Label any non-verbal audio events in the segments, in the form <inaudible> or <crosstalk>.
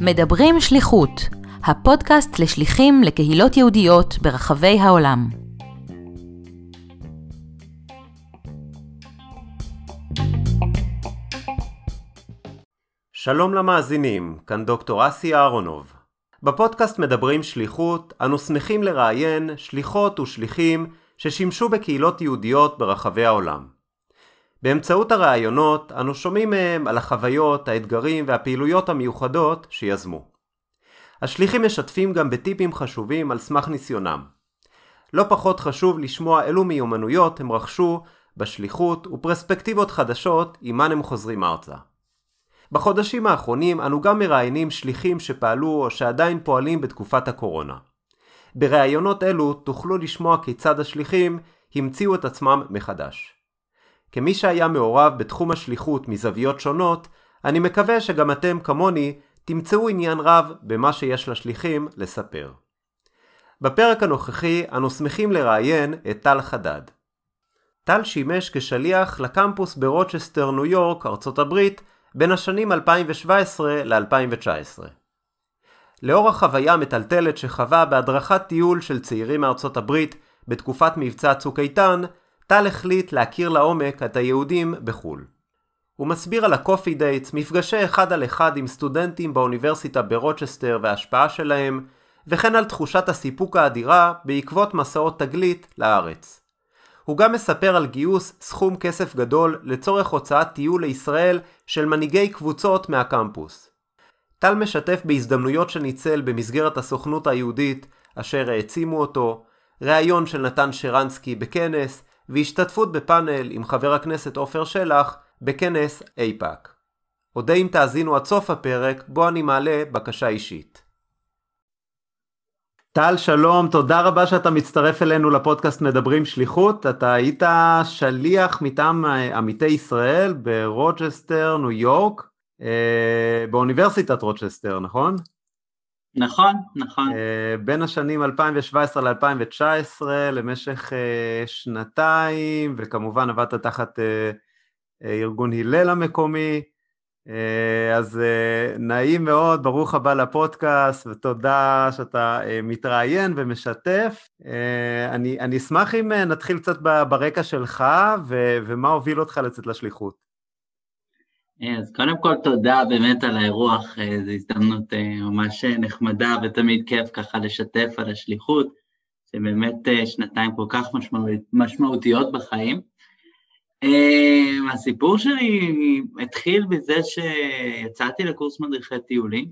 מדברים שליחות, הפודקאסט לשליחים לקהילות יהודיות ברחבי העולם. שלום למאזינים, כאן דוקטור אסי אהרונוב. בפודקאסט מדברים שליחות, אנו שמחים לראיין שליחות ושליחים ששימשו בקהילות יהודיות ברחבי העולם. באמצעות הראיונות אנו שומעים מהם על החוויות, האתגרים והפעילויות המיוחדות שיזמו. השליחים משתפים גם בטיפים חשובים על סמך ניסיונם. לא פחות חשוב לשמוע אילו מיומנויות הם רכשו בשליחות ופרספקטיבות חדשות עימן הם חוזרים ארצה. בחודשים האחרונים אנו גם מראיינים שליחים שפעלו או שעדיין פועלים בתקופת הקורונה. בראיונות אלו תוכלו לשמוע כיצד השליחים המציאו את עצמם מחדש. כמי שהיה מעורב בתחום השליחות מזוויות שונות, אני מקווה שגם אתם כמוני תמצאו עניין רב במה שיש לשליחים לספר. בפרק הנוכחי אנו שמחים לראיין את טל חדד. טל שימש כשליח לקמפוס ברוצ'סטר, ניו יורק, ארצות הברית, בין השנים 2017 ל-2019. לאור החוויה המטלטלת שחווה בהדרכת טיול של צעירים מארצות הברית בתקופת מבצע צוק איתן, טל החליט להכיר לעומק את היהודים בחו"ל. הוא מסביר על ה coffee dates, מפגשי אחד על אחד עם סטודנטים באוניברסיטה ברוצ'סטר וההשפעה שלהם, וכן על תחושת הסיפוק האדירה בעקבות מסעות תגלית לארץ. הוא גם מספר על גיוס סכום כסף גדול לצורך הוצאת טיול לישראל של מנהיגי קבוצות מהקמפוס. טל משתף בהזדמנויות שניצל במסגרת הסוכנות היהודית, אשר העצימו אותו, ראיון של נתן שרנסקי בכנס, והשתתפות בפאנל עם חבר הכנסת עופר שלח בכנס אייפאק. אודה אם תאזינו עד סוף הפרק, בו אני מעלה בקשה אישית. טל, שלום, תודה רבה שאתה מצטרף אלינו לפודקאסט מדברים שליחות. אתה היית שליח מטעם אה, עמיתי ישראל ברוצ'סטר, ניו יורק, אה, באוניברסיטת רוצ'סטר, נכון? נכון, נכון. אה, בין השנים 2017 ל-2019 למשך שנתיים, וכמובן עבדת תחת ארגון הלל המקומי. אה, אז אה, נעים מאוד, ברוך הבא לפודקאסט, ותודה שאתה אה, מתראיין ומשתף. אני, אני אשמח אם נתחיל קצת ברקע שלך, ו, ומה הוביל אותך לצאת לשליחות. אז קודם כל תודה באמת על האירוח, זו הזדמנות ממש נחמדה ותמיד כיף ככה לשתף על השליחות, שבאמת שנתיים כל כך משמעותיות בחיים. הסיפור שלי התחיל בזה שיצאתי לקורס מדריכי טיולים.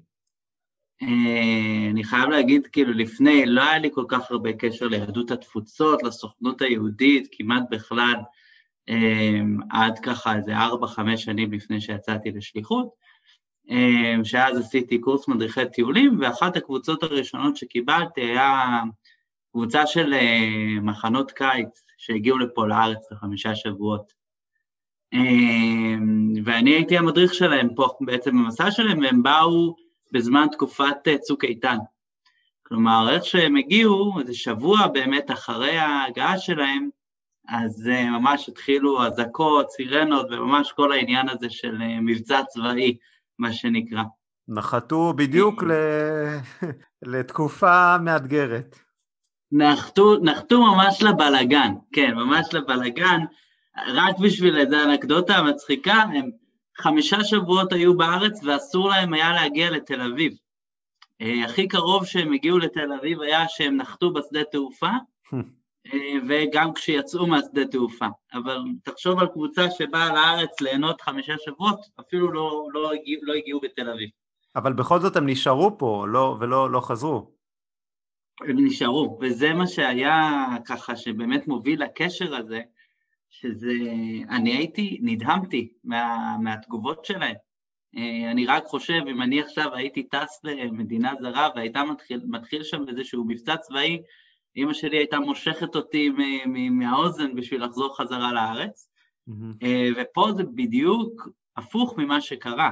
אני חייב להגיד, כאילו לפני, לא היה לי כל כך הרבה קשר ליהדות התפוצות, לסוכנות היהודית, כמעט בכלל, עד ככה איזה ארבע-חמש שנים לפני שיצאתי לשליחות, um, שאז עשיתי קורס מדריכי טיולים, ואחת הקבוצות הראשונות שקיבלתי היה קבוצה של uh, מחנות קיץ שהגיעו לפה לארץ לחמישה שבועות. אמ, ואני הייתי המדריך שלהם פה בעצם במסע שלהם, והם באו בזמן תקופת אה, צוק איתן. כלומר, איך שהם הגיעו, איזה שבוע באמת אחרי ההגעה שלהם, אז אה, ממש התחילו אזעקות, סירנות, וממש כל העניין הזה של אה, מבצע צבאי, מה שנקרא. נחתו בדיוק ל... <laughs> לתקופה מאתגרת. נחתו, נחתו ממש לבלגן, כן, ממש לבלגן. רק בשביל איזו אנקדוטה מצחיקה, הם חמישה שבועות היו בארץ ואסור להם היה להגיע לתל אביב. אה, הכי קרוב שהם הגיעו לתל אביב היה שהם נחתו בשדה תעופה, <laughs> וגם כשיצאו מהשדה תעופה. אבל תחשוב על קבוצה שבאה לארץ ליהנות חמישה שבועות, אפילו לא, לא, הגיע, לא הגיעו בתל אביב. אבל בכל זאת הם נשארו פה לא, ולא לא חזרו. הם נשארו, וזה מה שהיה ככה, שבאמת מוביל לקשר הזה, שזה, אני הייתי, נדהמתי מה, מהתגובות שלהם. אה, אני רק חושב, אם אני עכשיו הייתי טס למדינה זרה והייתה מתחיל, מתחיל שם איזשהו מבצע צבאי, אימא שלי הייתה מושכת אותי מהאוזן בשביל לחזור חזרה לארץ. Mm-hmm. ופה זה בדיוק הפוך ממה שקרה.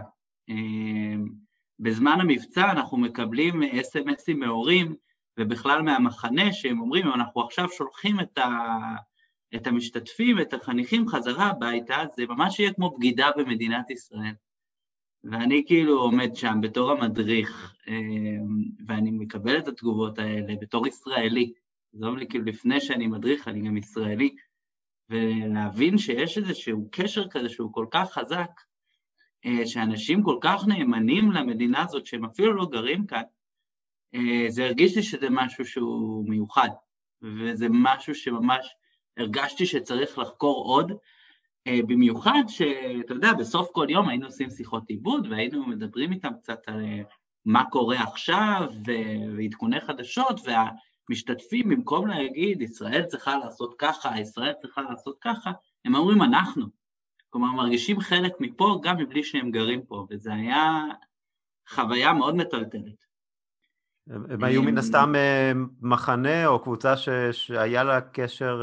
אה, בזמן המבצע אנחנו מקבלים אס.אם.אסים מהורים, ובכלל מהמחנה, שהם אומרים, אנחנו עכשיו שולחים את ה... את המשתתפים, את החניכים חזרה הביתה, זה ממש יהיה כמו בגידה במדינת ישראל. ואני כאילו עומד שם בתור המדריך, ואני מקבל את התגובות האלה בתור ישראלי. אומר לי, כאילו, לפני שאני מדריך, אני גם ישראלי. ולהבין שיש איזשהו קשר כזה שהוא כל כך חזק, שאנשים כל כך נאמנים למדינה הזאת, שהם אפילו לא גרים כאן, זה הרגיש לי שזה משהו שהוא מיוחד, וזה משהו שממש הרגשתי שצריך לחקור עוד, במיוחד שאתה יודע, בסוף כל יום היינו עושים שיחות עיבוד והיינו מדברים איתם קצת על מה קורה עכשיו ועדכוני חדשות, והמשתתפים, במקום להגיד, ישראל צריכה לעשות ככה, ישראל צריכה לעשות ככה, הם אומרים אנחנו. כלומר, מרגישים חלק מפה גם מבלי שהם גרים פה, וזה היה חוויה מאוד מטלטלת. הם היו מן הסתם מחנה או קבוצה שהיה לה קשר,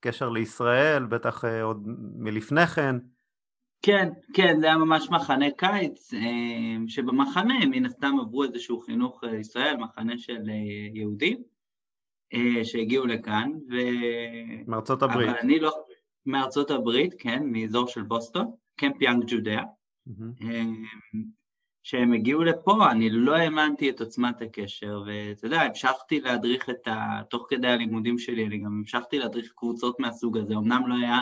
קשר לישראל, בטח עוד מלפני כן. כן, כן, זה היה ממש מחנה קיץ, שבמחנה מן הסתם עברו איזשהו חינוך לישראל, מחנה של יהודים שהגיעו לכאן, ו... מארצות הברית. אבל אני לא... מארצות הברית, כן, מאזור של בוסטון, קמפ יאנג ג'ודאה. Mm-hmm. כשהם הגיעו לפה, אני לא האמנתי את עוצמת הקשר, ואתה יודע, המשכתי להדריך את ה... תוך כדי הלימודים שלי, אני גם המשכתי להדריך קבוצות מהסוג הזה, אמנם לא היה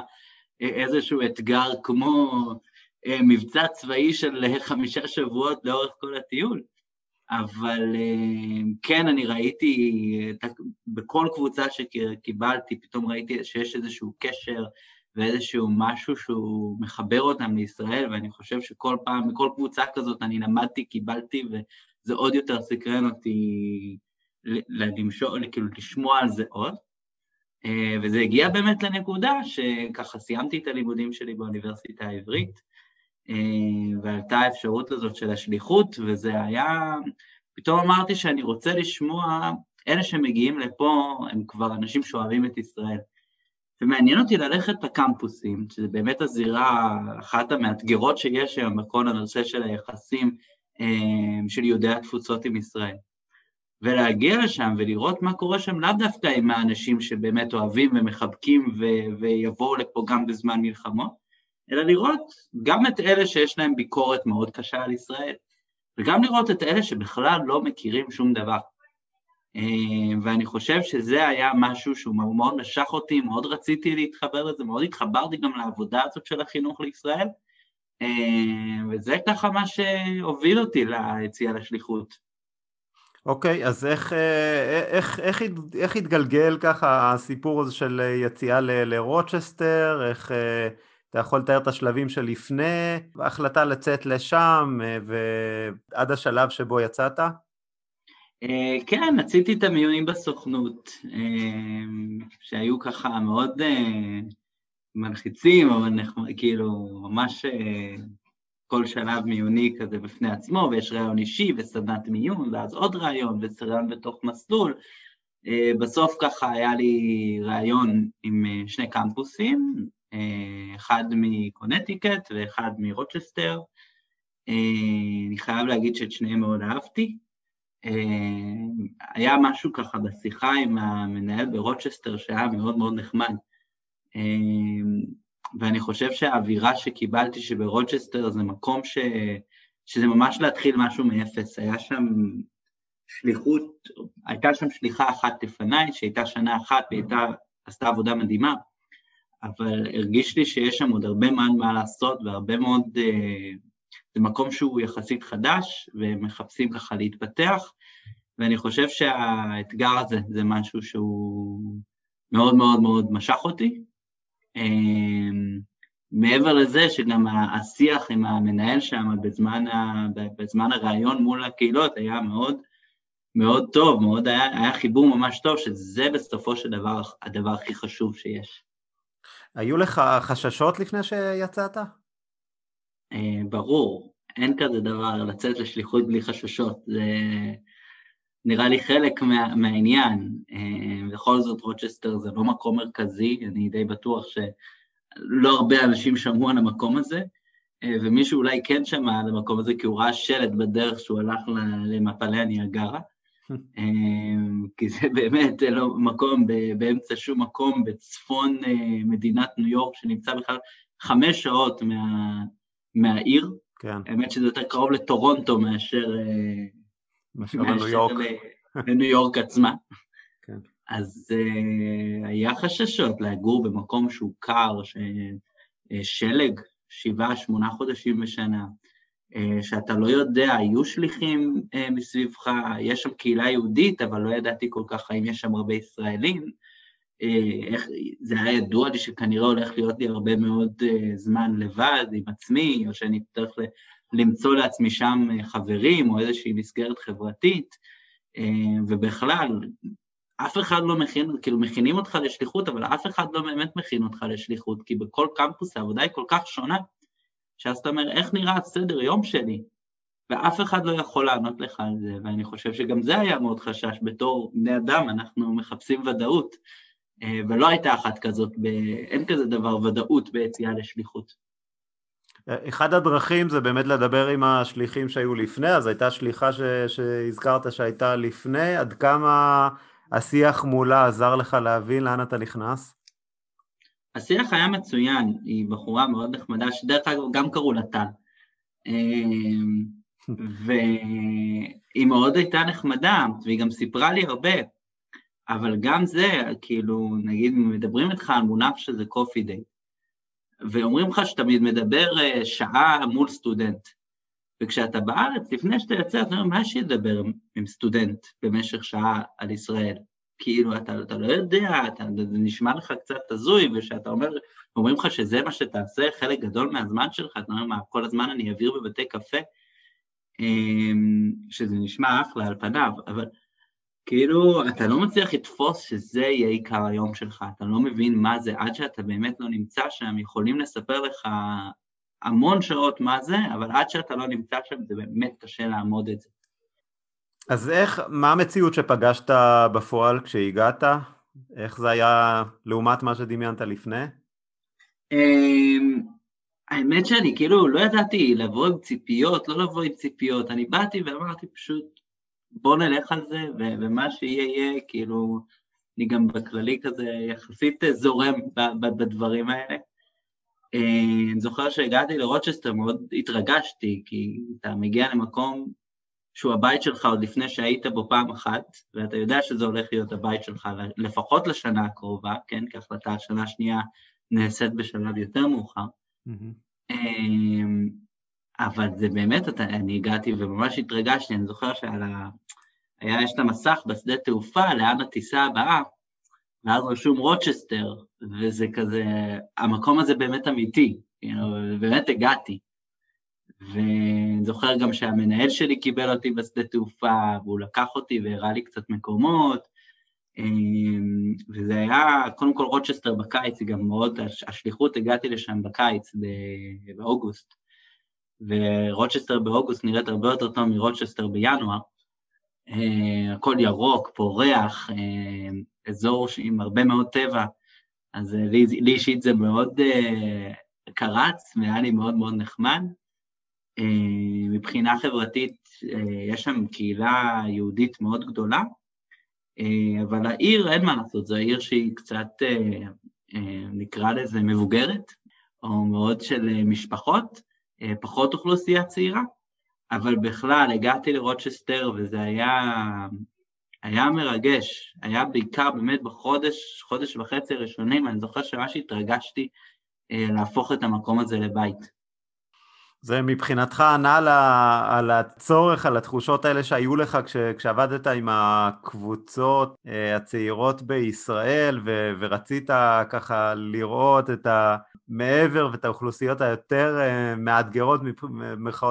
איזשהו אתגר כמו מבצע צבאי של חמישה שבועות לאורך כל הטיול, אבל כן, אני ראיתי, בכל קבוצה שקיבלתי, פתאום ראיתי שיש איזשהו קשר ואיזשהו משהו שהוא מחבר אותם לישראל, ואני חושב שכל פעם, מכל קבוצה כזאת אני למדתי, קיבלתי, וזה עוד יותר סקרן אותי למשור, כאילו לשמוע על זה עוד. וזה הגיע באמת לנקודה שככה סיימתי את הלימודים שלי באוניברסיטה העברית, ועלתה האפשרות הזאת של השליחות, וזה היה, פתאום אמרתי שאני רוצה לשמוע, אלה שמגיעים לפה הם כבר אנשים שאוהבים את ישראל. ומעניין אותי ללכת לקמפוסים, שזה באמת הזירה, אחת המאתגרות שיש היום בכל הנושא של היחסים של יהודי התפוצות עם ישראל. ולהגיע לשם ולראות מה קורה שם, לאו דווקא עם האנשים שבאמת אוהבים ומחבקים ו- ויבואו לפה גם בזמן מלחמות, אלא לראות גם את אלה שיש להם ביקורת מאוד קשה על ישראל, וגם לראות את אלה שבכלל לא מכירים שום דבר. ואני חושב שזה היה משהו שהוא מאוד משך אותי, מאוד רציתי להתחבר לזה, מאוד התחברתי גם לעבודה הזאת של החינוך לישראל, וזה ככה מה שהוביל אותי ליציאה לשליחות. אוקיי, okay, אז איך, איך, איך, איך התגלגל ככה הסיפור הזה של יציאה לרוצ'סטר, איך אתה יכול לתאר את השלבים שלפני ההחלטה לצאת לשם ועד השלב שבו יצאת? כן, עשיתי את המיונים בסוכנות, שהיו ככה מאוד מלחיצים, אבל כאילו ממש כל שלב מיוני כזה בפני עצמו, ויש רעיון אישי וסדנת מיון, ואז עוד רעיון וסדנת בתוך מסלול. בסוף ככה היה לי רעיון עם שני קמפוסים, אחד מקונטיקט ואחד מרוצ'סטר. אני חייב להגיד שאת שניהם מאוד אהבתי. היה משהו ככה בשיחה עם המנהל ברוצ'סטר שהיה מאוד מאוד נחמד. ואני חושב שהאווירה שקיבלתי שברוצ'סטר זה מקום ש... שזה ממש להתחיל משהו מאפס. היה שם שליחות, הייתה שם שליחה אחת לפניי, שהייתה שנה אחת והיא הייתה, עשתה עבודה מדהימה, אבל הרגיש לי שיש שם עוד הרבה מה, מה לעשות והרבה מאוד... זה מקום שהוא יחסית חדש, ומחפשים ככה להתפתח, ואני חושב שהאתגר הזה זה משהו שהוא מאוד מאוד מאוד משך אותי. מעבר לזה שגם השיח עם המנהל שם בזמן, ה, בזמן הראיון מול הקהילות היה מאוד מאוד טוב, מאוד היה, היה חיבור ממש טוב, שזה בסופו של דבר הדבר הכי חשוב שיש. היו לך חששות לפני שיצאת? ברור, אין כזה דבר לצאת לשליחות בלי חששות, זה נראה לי חלק מה, מהעניין. בכל זאת רוצ'סטר זה לא מקום מרכזי, אני די בטוח שלא הרבה אנשים שמעו על המקום הזה, ומישהו אולי כן שמע על המקום הזה כי הוא ראה שלט בדרך שהוא הלך למפלי הניאגרה, כי זה באמת לא מקום באמצע שום מקום בצפון מדינת ניו יורק שנמצא בכלל חמש שעות מה, מהעיר, כן. האמת שזה יותר קרוב לטורונטו מאשר... מאשר לניו יורק. לניו יורק עצמה. כן. אז uh, היה חששות לגור במקום שהוא קר, ששלג, שבעה, שמונה חודשים בשנה, שאתה לא יודע, היו שליחים uh, מסביבך, יש שם קהילה יהודית, אבל לא ידעתי כל כך האם יש שם הרבה ישראלים. Uh, איך, זה היה ידוע לי שכנראה הולך להיות לי הרבה מאוד זמן לבד עם עצמי, או שאני צריך למצוא לעצמי שם חברים או איזושהי מסגרת חברתית, ובכלל, אף אחד לא מכין, כאילו מכינים אותך לשליחות, אבל אף אחד לא באמת מכין אותך לשליחות, כי בכל קמפוס העבודה היא כל כך שונה, שאז אתה אומר, איך נראה הסדר יום שלי? ואף אחד לא יכול לענות לך על זה, ואני חושב שגם זה היה מאוד חשש, בתור בני אדם אנחנו מחפשים ודאות, אה, ולא הייתה אחת כזאת. אין כזה דבר ודאות ביציאה לשליחות. אחד הדרכים זה באמת לדבר עם השליחים שהיו לפני, אז הייתה שליחה ש... שהזכרת שהייתה לפני, עד כמה השיח מולה עזר לך להבין לאן אתה נכנס? השיח היה מצוין, היא בחורה מאוד נחמדה, שדרך אגב גם קראו לה טל. אמ, והיא מאוד הייתה נחמדה, והיא גם סיפרה לי הרבה, אבל גם זה, כאילו, נגיד, מדברים איתך על מונח שזה קופי דיי, ואומרים לך שאתה מדבר אה, שעה מול סטודנט, וכשאתה בארץ, לפני שאתה יוצא, אתה אומר, מה לדבר עם סטודנט במשך שעה על ישראל? כאילו, אתה, אתה לא יודע, אתה, זה נשמע לך קצת הזוי, ושאתה אומר, אומרים לך שזה מה שתעשה חלק גדול מהזמן שלך, אתה אומר, מה, כל הזמן אני אעביר בבתי קפה? אמ, שזה נשמע אחלה על פניו, אבל כאילו, אתה לא מצליח לתפוס שזה יהיה עיקר היום שלך, אתה לא מבין מה זה, עד שאתה באמת לא נמצא שם, יכולים לספר לך המון שעות מה זה, אבל עד שאתה לא נמצא שם זה באמת קשה לעמוד את זה. אז איך, מה המציאות שפגשת בפועל כשהגעת? איך זה היה לעומת מה שדמיינת לפני? אמ, האמת שאני כאילו לא ידעתי לבוא עם ציפיות, לא לבוא עם ציפיות, אני באתי ואמרתי פשוט בוא נלך על זה ומה שיהיה יהיה, כאילו, אני גם בכללי כזה יחסית זורם בדברים האלה. אה, אני זוכר שהגעתי לרוצ'סטר, מאוד התרגשתי, כי אתה מגיע למקום שהוא הבית שלך עוד לפני שהיית בו פעם אחת, ואתה יודע שזה הולך להיות הבית שלך לפחות לשנה הקרובה, כן? כי החלטה על שנה שנייה נעשית בשלב יותר מאוחר. Mm-hmm. אבל זה באמת, אתה, אני הגעתי וממש התרגשתי, אני זוכר שעל ה... היה, יש את המסך בשדה תעופה, לאן הטיסה הבאה, ואז רשום רוצ'סטר, וזה כזה, המקום הזה באמת אמיתי, כאילו, באמת הגעתי. ואני זוכר גם שהמנהל שלי קיבל אותי בשדה תעופה, והוא לקח אותי והראה לי קצת מקומות, אמ, וזה היה, קודם כל רוצ'סטר בקיץ, היא גם מאוד, השליחות, הגעתי לשם בקיץ, באוגוסט, ורוצ'סטר באוגוסט נראית הרבה יותר טוב מרוצ'סטר בינואר, אה, הכל ירוק, פורח, אה, אזור עם הרבה מאוד טבע, אז אה, לי, אישית זה מאוד קרץ, והיה לי מאוד מאוד נחמד. Uh, מבחינה חברתית, uh, יש שם קהילה יהודית מאוד גדולה, uh, אבל העיר, אין מה לעשות, זו עיר שהיא קצת, נקרא לזה מבוגרת, או מאוד של משפחות, פחות אוכלוסייה צעירה, אבל בכלל, הגעתי לרוצ'סטר וזה היה היה מרגש, היה בעיקר באמת בחודש, חודש וחצי הראשונים, אני זוכר שממש התרגשתי אה, להפוך את המקום הזה לבית. זה מבחינתך ענה על, הצורך, על התחושות האלה שהיו לך כש, כשעבדת עם הקבוצות אה, הצעירות בישראל ו, ורצית ככה לראות את המעבר ואת האוכלוסיות היותר אה, מאתגרות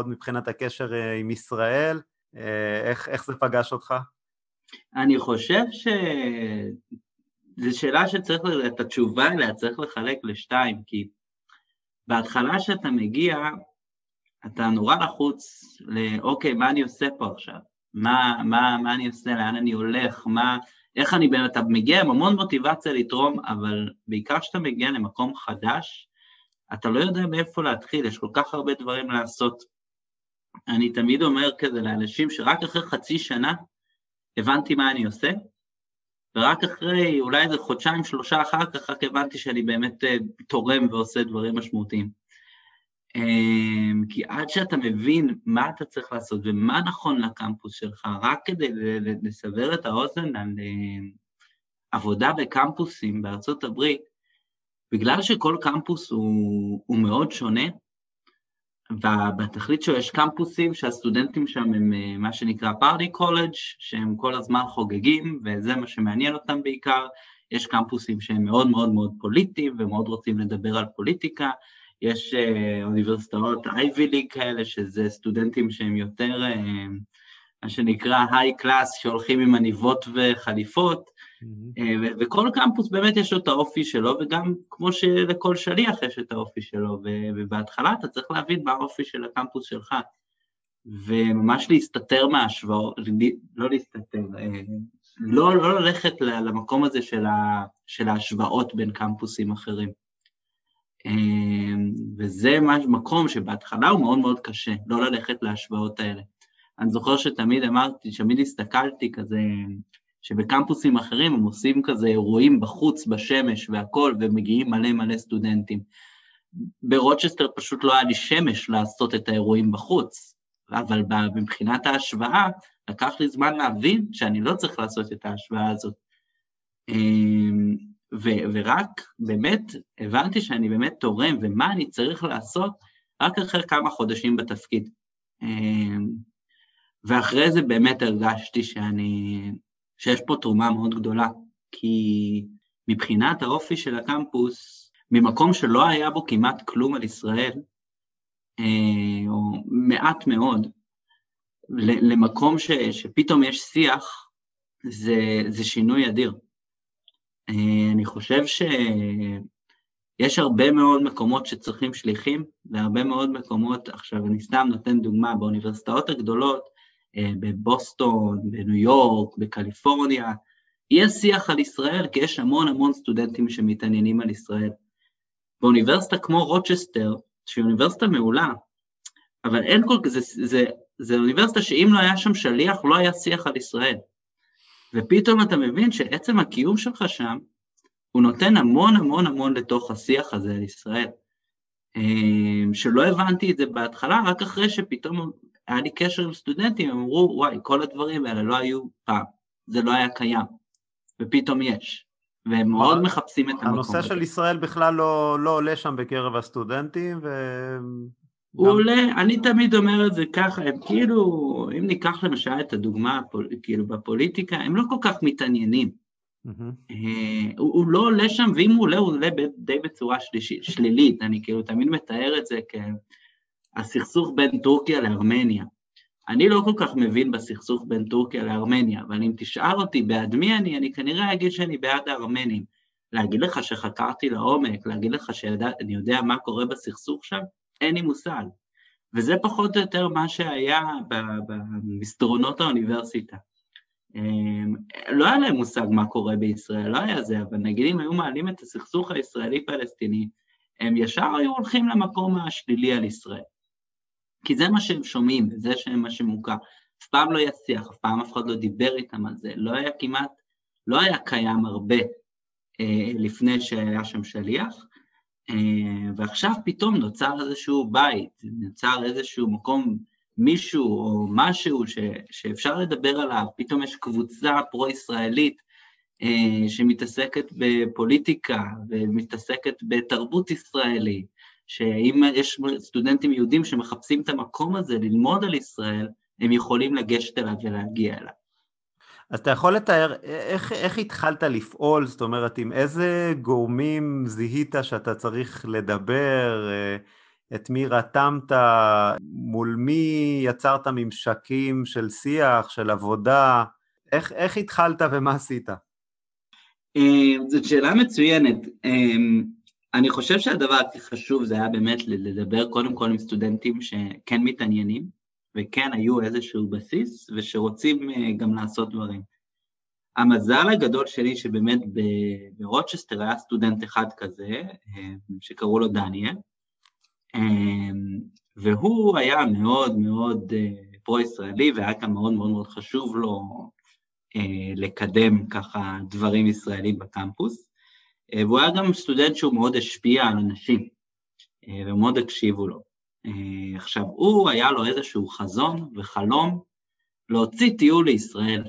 מבחינת הקשר עם ישראל, איך, איך זה פגש אותך? אני חושב שזו שאלה שצריך, את התשובה אליה צריך לחלק לשתיים, כי בהתחלה שאתה מגיע, אתה נורא לחוץ לאוקיי, מה אני עושה פה עכשיו? מה, מה, מה אני עושה, לאן אני הולך, מה, איך אני באמת, אתה מגיע עם המון מוטיבציה לתרום, אבל בעיקר כשאתה מגיע למקום חדש, אתה לא יודע מאיפה להתחיל, יש כל כך הרבה דברים לעשות. אני תמיד אומר כזה לאנשים שרק אחרי חצי שנה הבנתי מה אני עושה, ורק אחרי אולי איזה חודשיים, שלושה אחר כך, רק הבנתי שאני באמת uh, תורם ועושה דברים משמעותיים. כי עד שאתה מבין מה אתה צריך לעשות ומה נכון לקמפוס שלך, רק כדי לסבר את האוזן על עבודה בקמפוסים בארצות הברית, בגלל שכל קמפוס הוא, הוא מאוד שונה, ובתכלית שלו יש קמפוסים שהסטודנטים שם הם אה, מה שנקרא פארטי קולג', שהם כל הזמן חוגגים, וזה מה שמעניין אותם בעיקר. יש קמפוסים שהם מאוד מאוד מאוד פוליטיים ומאוד רוצים לדבר על פוליטיקה. יש אה, אוניברסיטאות אייבי ליג כאלה, שזה סטודנטים שהם יותר, אה, מה שנקרא היי קלאס, שהולכים עם עניבות וחליפות. Mm-hmm. וכל קמפוס באמת יש לו את האופי שלו, וגם כמו שלכל שליח יש את האופי שלו, ובהתחלה אתה צריך להבין מה האופי של הקמפוס שלך, וממש להסתתר מההשוואות, לא להסתתר, אה, לא, לא ללכת למקום הזה של, ה, של ההשוואות בין קמפוסים אחרים. אה, וזה מקום שבהתחלה הוא מאוד מאוד קשה, לא ללכת להשוואות האלה. אני זוכר שתמיד אמרתי, תמיד הסתכלתי כזה, שבקמפוסים אחרים הם עושים כזה אירועים בחוץ, בשמש והכול, ומגיעים מלא מלא סטודנטים. ברוצ'סטר פשוט לא היה לי שמש לעשות את האירועים בחוץ, אבל מבחינת ההשוואה, לקח לי זמן להבין שאני לא צריך לעשות את ההשוואה הזאת. ו- ורק באמת הבנתי שאני באמת תורם ומה אני צריך לעשות רק אחרי כמה חודשים בתפקיד. אמ, ואחרי זה באמת הרגשתי שאני שיש פה תרומה מאוד גדולה, כי מבחינת האופי של הקמפוס, ממקום שלא היה בו כמעט כלום על ישראל, אה, או מעט מאוד, למקום ש, שפתאום יש שיח, זה, זה שינוי אדיר. אה, אני חושב שיש הרבה מאוד מקומות שצריכים שליחים, והרבה מאוד מקומות, עכשיו אני סתם נותן דוגמה, באוניברסיטאות הגדולות, אה, בבוסטון, בניו יורק, בקליפורניה, יהיה שיח על ישראל, כי יש המון המון סטודנטים שמתעניינים על ישראל. באוניברסיטה כמו רוצ'סטר, שהיא אוניברסיטה מעולה, אבל אין כל כזה, זה, זה, זה אוניברסיטה שאם לא היה שם שליח, לא היה שיח על ישראל. ופתאום אתה מבין שעצם הקיום שלך שם, הוא נותן המון המון המון לתוך השיח הזה על ישראל. אה, שלא הבנתי את זה בהתחלה, רק אחרי שפתאום היה לי קשר עם סטודנטים, הם אמרו, וואי, כל הדברים האלה לא היו פעם, זה לא היה קיים, ופתאום יש, והם מאוד מחפשים את המקום הזה. הנושא של ישראל בכלל לא, לא עולה שם בקרב הסטודנטים, ו... הוא עולה, אני תמיד אומר את זה ככה, הם כאילו, אם ניקח למשל את הדוגמה, כאילו בפוליטיקה, הם לא כל כך מתעניינים. Mm-hmm. הוא, לא עולה שם, ואם הוא עולה, הוא עולה די בצורה שלילית, אני כאילו תמיד מתאר את זה כ... הסכסוך בין טורקיה לארמניה. אני לא כל כך מבין בסכסוך בין טורקיה לארמניה, אבל אם תשאל אותי בעד מי אני, אני כנראה אגיד שאני בעד הארמנים. להגיד לך שחקרתי לעומק, להגיד לך שאני יודע מה קורה בסכסוך שם, אין לי מושג. וזה פחות או יותר מה שהיה במסדרונות האוניברסיטה. אמ, לא היה להם מושג מה קורה בישראל, לא היה זה, אבל נגיד אם היו מעלים את הסכסוך הישראלי-פלסטיני, הם ישר היו הולכים למקום השלילי על ישראל. כי זה מה שהם שומעים, וזה מה שמוכר. אף פעם לא היה שיח, אף פעם אף אחד לא דיבר איתם על זה, לא היה כמעט, לא היה קיים הרבה אה, לפני שהיה שם שליח, ועכשיו פתאום נוצר איזשהו בית, נוצר איזשהו מקום, מישהו או משהו ש, שאפשר לדבר עליו, פתאום יש קבוצה פרו-ישראלית אה, שמתעסקת בפוליטיקה ומתעסקת בתרבות ישראלית, שאם יש סטודנטים יהודים שמחפשים את המקום הזה ללמוד על ישראל, הם יכולים לגשת אליו ולהגיע אליו. אז אתה יכול לתאר איך, איך התחלת לפעול, זאת אומרת, עם איזה גורמים זיהית שאתה צריך לדבר, את מי רתמת, מול מי יצרת ממשקים של שיח, של עבודה, איך, איך התחלת ומה עשית? אה, זאת שאלה מצוינת. אה, אני חושב שהדבר הכי חשוב זה היה באמת לדבר קודם כל עם סטודנטים שכן מתעניינים, וכן היו איזשהו בסיס, ושרוצים אה, גם לעשות דברים. המזל הגדול שלי שבאמת ברוצ'סטר היה סטודנט אחד כזה, אה, שקראו לו דניאל, אה, והוא היה מאוד מאוד פרו-ישראלי, והיה גם מאוד מאוד מאוד חשוב לו לקדם ככה דברים ישראלים בקמפוס. והוא היה גם סטודנט שהוא מאוד השפיע על אנשים, ומאוד הקשיבו לו. עכשיו, הוא היה לו איזשהו חזון וחלום להוציא טיול לישראל,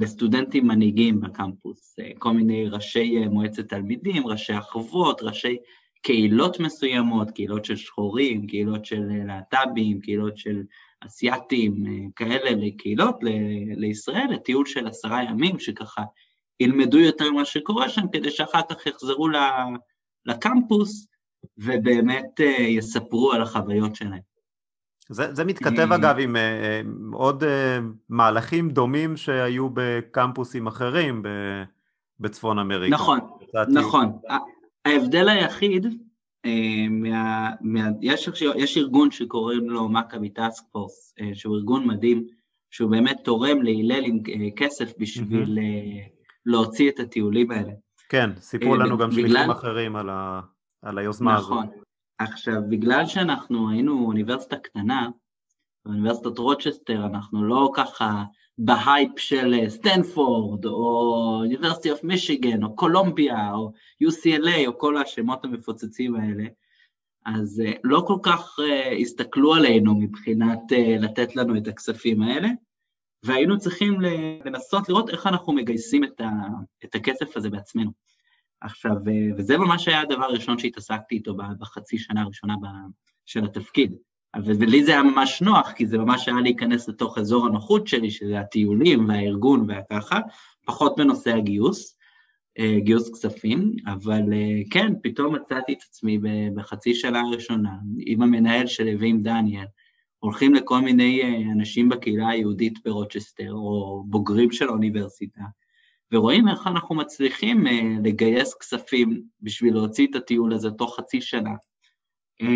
לסטודנטים מנהיגים בקמפוס, כל מיני ראשי מועצת תלמידים, ראשי אחוות, ראשי קהילות מסוימות, קהילות של שחורים, קהילות של להט"בים, קהילות של אסייתים, כאלה לקהילות, לישראל, לטיול של עשרה ימים, שככה ילמדו יותר מה שקורה שם, כדי שאחר כך יחזרו לקמפוס ובאמת יספרו על החוויות שלהם. זה, זה מתכתב אגב עם uh, עוד מהלכים דומים שהיו בקמפוסים אחרים בצפון אמריקה. נכון, נכון. ההבדל היחיד, מה, מה, יש, יש ארגון שקוראים לו מכבי טאסק פורס, שהוא ארגון מדהים, שהוא באמת תורם להלל עם כסף בשביל uh, להוציא את הטיולים האלה. כן, סיפרו לנו גם בגלל... שליחים אחרים על, ה, על היוזמה נכון. הזאת. נכון. עכשיו, בגלל שאנחנו היינו אוניברסיטה קטנה, באוניברסיטת רוצ'סטר אנחנו לא ככה בהייפ של סטנפורד, או University of Michigan, או קולומביה, או UCLA, או כל השמות המפוצצים האלה, אז אה, לא כל כך אה, הסתכלו עלינו מבחינת לתת לנו את הכספים האלה, והיינו צריכים לנסות לראות איך אנחנו מגייסים את הכסף הזה בעצמנו. עכשיו, וזה ממש היה הדבר הראשון שהתעסקתי איתו בחצי שנה הראשונה של התפקיד. ולי זה היה ממש נוח, כי זה ממש היה להיכנס לתוך אזור הנוחות שלי, שזה הטיולים והארגון והככה, פחות בנושא הגיוס, אה, גיוס כספים, אבל אה, כן, פתאום מצאתי את עצמי בחצי שנה הראשונה, עם המנהל שלי ועם דניאל, הולכים לכל מיני אה, אנשים בקהילה היהודית ברוצ'סטר, או בוגרים של האוניברסיטה, ורואים איך אנחנו מצליחים uh, לגייס כספים בשביל להוציא את הטיול הזה תוך חצי שנה uh,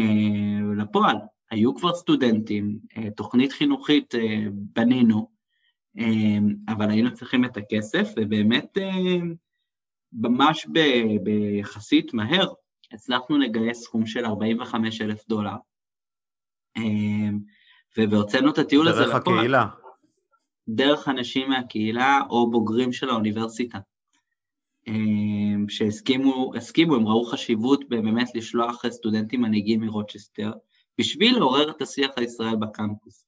לפועל. היו כבר סטודנטים, uh, תוכנית חינוכית בנינו, אבל היינו צריכים את הכסף, ובאמת ממש ב- ביחסית מהר הצלחנו לגייס סכום של 45 אלף דולר, והוצאנו את הטיול הזה לפועל. דרך הקהילה. דרך אנשים מהקהילה או בוגרים של האוניברסיטה, אמ, שהסכימו, הסכימו, הם ראו חשיבות באמת לשלוח סטודנטים מנהיגים מרוצ'סטר, בשביל לעורר את השיח הישראל בקמפוס.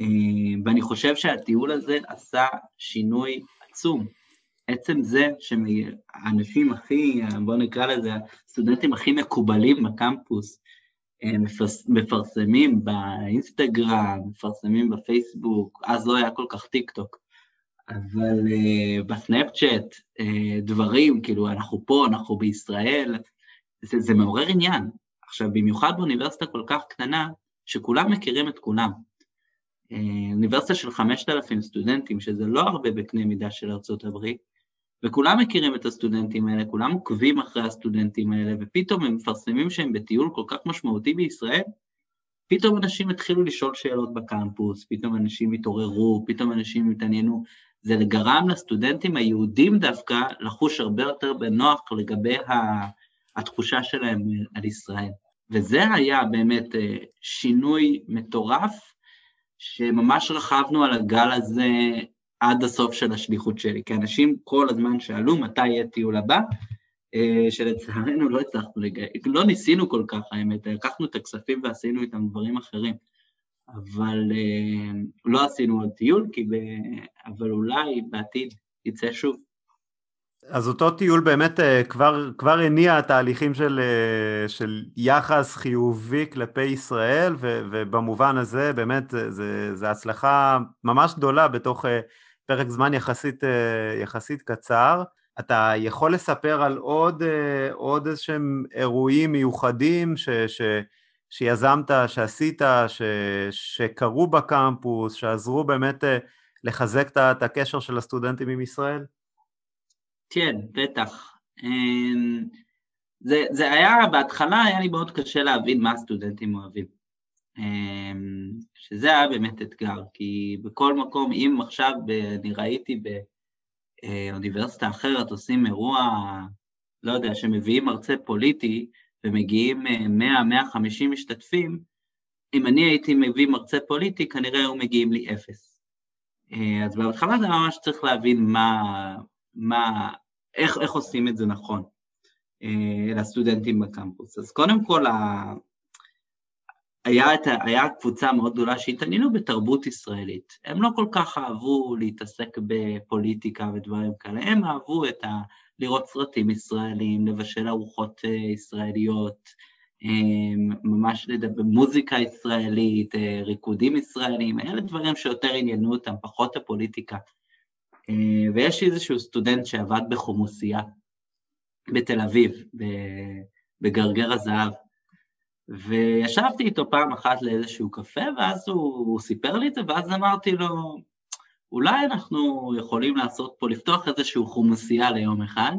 אמ, ואני חושב שהטיול הזה עשה שינוי עצום. עצם זה שהאנשים הכי, בואו נקרא לזה, הסטודנטים הכי מקובלים בקמפוס, מפרסמים באינסטגרם, מפרסמים בפייסבוק, אז לא היה כל כך טיק טוק, אבל uh, בסנאפצ'אט, uh, דברים, כאילו, אנחנו פה, אנחנו בישראל, זה, זה מעורר עניין. עכשיו, במיוחד באוניברסיטה כל כך קטנה, שכולם מכירים את כולם. Uh, אוניברסיטה של 5,000 סטודנטים, שזה לא הרבה בקנה מידה של ארצות הברית, וכולם מכירים את הסטודנטים האלה, כולם עוקבים אחרי הסטודנטים האלה, ופתאום הם מפרסמים שהם בטיול כל כך משמעותי בישראל, פתאום אנשים התחילו לשאול שאלות בקמפוס, פתאום אנשים התעוררו, פתאום אנשים התעניינו. זה גרם לסטודנטים היהודים דווקא לחוש הרבה יותר בנוח לגבי התחושה שלהם על ישראל. וזה היה באמת אה, שינוי מטורף, שממש רכבנו על הגל הזה עד הסוף של השליחות שלי, כי אנשים כל הזמן שאלו מתי יהיה טיול הבא, אה, שלצערנו לא הצלחנו לגייס, לא ניסינו כל כך האמת, לקחנו את הכספים ועשינו איתם דברים אחרים, אבל אה, לא עשינו עוד טיול, ב... אבל אולי בעתיד יצא שוב. אז אותו טיול באמת אה, כבר, כבר הניע תהליכים של, של יחס חיובי כלפי ישראל, ו, ובמובן הזה באמת זו הצלחה ממש גדולה בתוך פרק זמן יחסית, אה, יחסית קצר. אתה יכול לספר על עוד, אה, עוד איזשהם אירועים מיוחדים ש, ש, שיזמת, שעשית, ש, שקרו בקמפוס, שעזרו באמת אה, לחזק את הקשר של הסטודנטים עם ישראל? כן, בטח. אמ, זה, זה היה, בהתחלה היה לי מאוד קשה להבין מה הסטודנטים אוהבים. אמ, שזה היה באמת אתגר, כי בכל מקום, אם עכשיו אני ראיתי באוניברסיטה אחרת עושים אירוע, לא יודע, שמביאים מרצה פוליטי ומגיעים 100-150 משתתפים, אם אני הייתי מביא מרצה פוליטי, כנראה היו מגיעים לי אפס. אה, אז בהתחלה זה ממש צריך להבין מה, מה, איך, איך עושים את זה נכון אה, לסטודנטים בקמפוס. אז קודם כל, היה, את, היה קבוצה מאוד גדולה שהתעניינו בתרבות ישראלית. הם לא כל כך אהבו להתעסק בפוליטיקה ודברים כאלה, הם אהבו את ה... לראות סרטים ישראלים, לבשל ארוחות אה, ישראליות, אה, ממש לדבר, מוזיקה ישראלית, אה, ריקודים ישראלים, אלה דברים שיותר עניינו אותם, פחות הפוליטיקה. ויש איזשהו סטודנט שעבד בחומוסייה בתל אביב, בגרגר הזהב, וישבתי איתו פעם אחת לאיזשהו קפה, ואז הוא, הוא סיפר לי את זה, ואז אמרתי לו, אולי אנחנו יכולים לעשות פה, לפתוח איזשהו חומוסייה ליום אחד,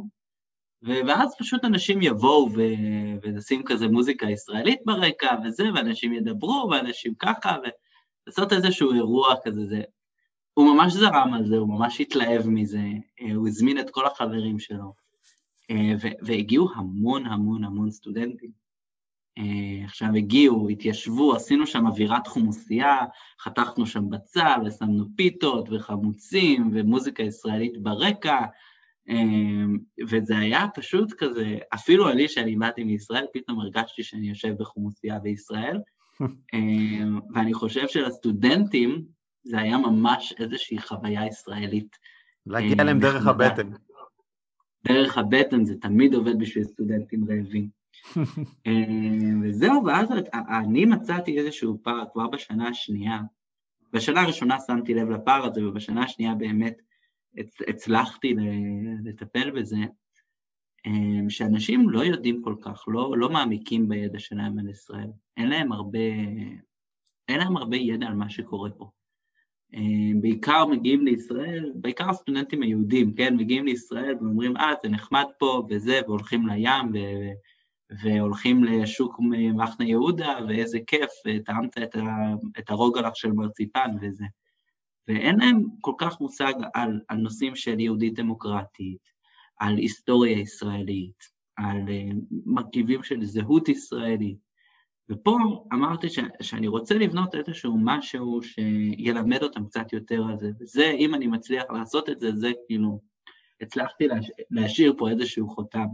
ואז פשוט אנשים יבואו ו- ונשים כזה מוזיקה ישראלית ברקע וזה, ואנשים ידברו, ואנשים ככה, ולעשות איזשהו אירוע כזה. זה. הוא ממש זרם על זה, הוא ממש התלהב מזה, אה, הוא הזמין את כל החברים שלו, אה, והגיעו המון המון המון סטודנטים. אה, עכשיו הגיעו, התיישבו, עשינו שם אווירת חומוסייה, חתכנו שם בצל ושמנו פיתות וחמוצים ומוזיקה ישראלית ברקע, אה, וזה היה פשוט כזה, אפילו אני, שאני באתי מישראל, פתאום הרגשתי שאני יושב בחומוסייה בישראל, <laughs> אה, ואני חושב שלסטודנטים זה היה ממש איזושהי חוויה ישראלית. להגיע להם דרך הבטן. דרך הבטן זה תמיד עובד בשביל סטודנטים רעבים. אה, וזהו, ואז אני מצאתי איזשהו פער כבר בשנה השנייה. בשנה הראשונה שמתי לב לפער הזה, ובשנה השנייה באמת הצלחתי לטפל בזה, אה, שאנשים לא יודעים כל כך, לא, לא מעמיקים בידע שלהם על ישראל. אין להם הרבה, אין להם הרבה ידע על מה שקורה פה. אה, בעיקר מגיעים לישראל, בעיקר הסטודנטים היהודים, כן, מגיעים לישראל ואומרים, אה, זה נחמד פה וזה, והולכים לים, והולכים לשוק מחנה יהודה, ואיזה כיף, טעמת את, את הרוגלח של מרציפן וזה. ואין להם כל כך מושג על, על נושאים של יהודית דמוקרטית, על היסטוריה ישראלית, על uh, מרכיבים של זהות ישראלית. ופה אמרתי ש, שאני רוצה לבנות איזשהו משהו שילמד אותם קצת יותר על זה, וזה, אם אני מצליח לעשות את זה, זה כאילו, הצלחתי להש, להשאיר פה איזשהו חותם.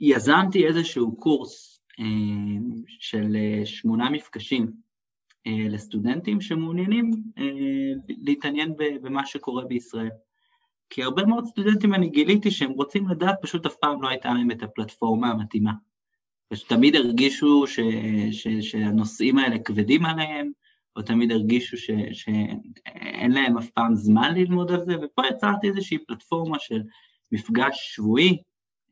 ויזמתי איזשהו קורס אה, של אה, שמונה מפגשים אה, לסטודנטים שמעוניינים להתעניין במה שקורה בישראל. כי הרבה מאוד סטודנטים אני גיליתי שהם רוצים לדעת, פשוט אף פעם לא הייתה להם את הפלטפורמה המתאימה. ושתמיד הרגישו ש, ש, שהנושאים האלה כבדים עליהם, או תמיד הרגישו ש, שאין להם אף פעם זמן ללמוד על זה, ופה יצרתי איזושהי פלטפורמה של מפגש שבועי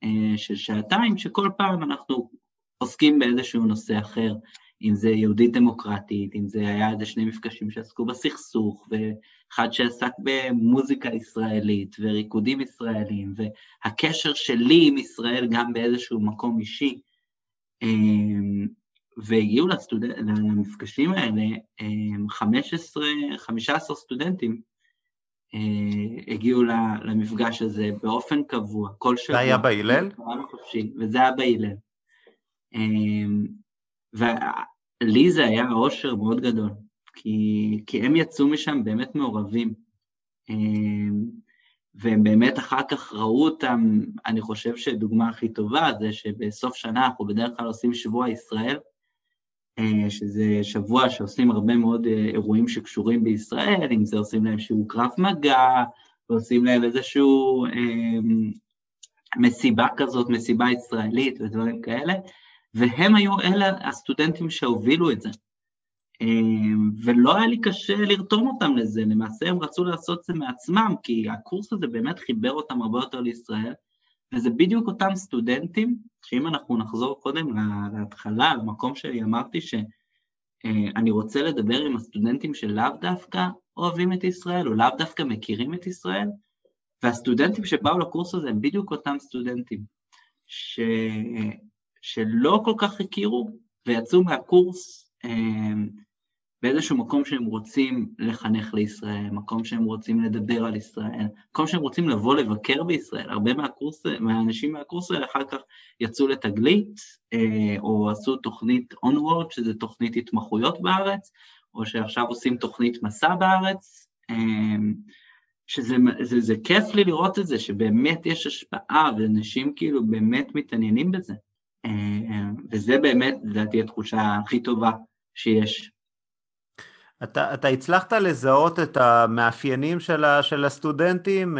אה, של שעתיים, שכל פעם אנחנו עוסקים באיזשהו נושא אחר, אם זה יהודית דמוקרטית, אם זה היה איזה שני מפגשים שעסקו בסכסוך, ואחד שעסק במוזיקה ישראלית וריקודים ישראלים, והקשר שלי עם ישראל גם באיזשהו מקום אישי. אה, והגיעו לסטוד... למפגשים האלה 15, אה, 15 סטודנטים הגיעו למפגש הזה באופן קבוע, כל שבוע. זה היה בהלל? וזה היה בהלל. אה, ולי זה היה אושר מאוד גדול, כי, כי הם יצאו משם באמת מעורבים. אה, והם באמת אחר כך ראו אותם, אני חושב שדוגמה הכי טובה זה שבסוף שנה אנחנו בדרך כלל עושים שבוע ישראל, אה, שזה שבוע שעושים הרבה מאוד אה, אירועים שקשורים בישראל, אם זה עושים להם שהוא קרב מגע, ועושים להם איזשהו אה, מסיבה כזאת, מסיבה ישראלית ודברים כאלה, והם היו אלה הסטודנטים שהובילו את זה. אה, ולא היה לי קשה לרתום אותם לזה, למעשה הם רצו לעשות את זה מעצמם, כי הקורס הזה באמת חיבר אותם הרבה יותר לישראל, וזה בדיוק אותם סטודנטים, שאם אנחנו נחזור קודם להתחלה, למקום שלי אמרתי שאני רוצה לדבר עם הסטודנטים שלאו דווקא אוהבים את ישראל, או לאו דווקא מכירים את ישראל, והסטודנטים שבאו לקורס הזה הם בדיוק אותם סטודנטים, ש... שלא כל כך הכירו, ויצאו מהקורס באיזשהו מקום שהם רוצים לחנך לישראל, מקום שהם רוצים לדבר על ישראל, מקום שהם רוצים לבוא לבקר בישראל. הרבה מהקורס, מהאנשים מהקורס האלה אחר כך יצאו לתגלית, אה, או עשו תוכנית onward, שזה תוכנית התמחויות בארץ, או שעכשיו עושים תוכנית מסע בארץ, אה, שזה זה, זה כיף לי לראות את זה, שבאמת יש השפעה, ואנשים כאילו באמת מתעניינים בזה. וזה באמת, לדעתי, התחושה הכי טובה שיש. אתה, אתה הצלחת לזהות את המאפיינים של, ה, של הסטודנטים?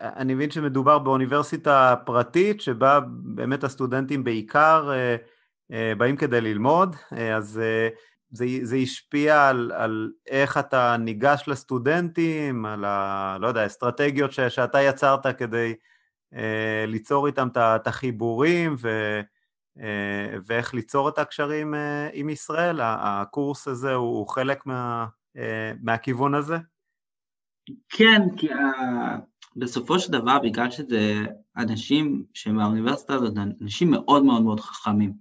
אני מבין שמדובר באוניברסיטה פרטית, שבה באמת הסטודנטים בעיקר באים כדי ללמוד, אז זה, זה השפיע על, על איך אתה ניגש לסטודנטים, על ה... לא יודע, אסטרטגיות ש, שאתה יצרת כדי אה, ליצור איתם את החיבורים ו, אה, ואיך ליצור את הקשרים אה, עם ישראל. הקורס הזה הוא, חלק מה, אה, מהכיוון הזה? כן, כי. בסופו של דבר, בגלל שזה אנשים שמהאוניברסיטה הזאת, אנשים מאוד מאוד מאוד חכמים,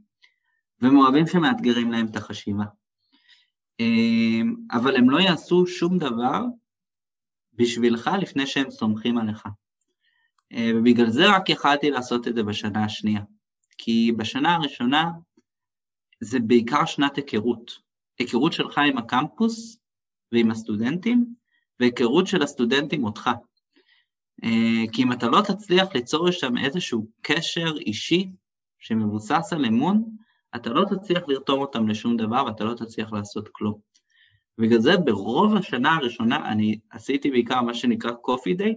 והם אוהבים שמאתגרים להם את החשיבה. אבל הם לא יעשו שום דבר בשבילך לפני שהם סומכים עליך. אה, ובגלל זה רק יכלתי לעשות את זה בשנה השנייה. כי בשנה הראשונה זה בעיקר שנת היכרות. היכרות שלך עם הקמפוס ועם הסטודנטים, והיכרות של הסטודנטים אותך. אה, כי אם אתה לא תצליח ליצור שם איזשהו קשר אישי שמבוסס על אמון, אתה לא תצליח לרתום אותם לשום דבר ואתה לא תצליח לעשות כלום. בגלל זה ברוב השנה הראשונה אני עשיתי בעיקר מה שנקרא date, אה,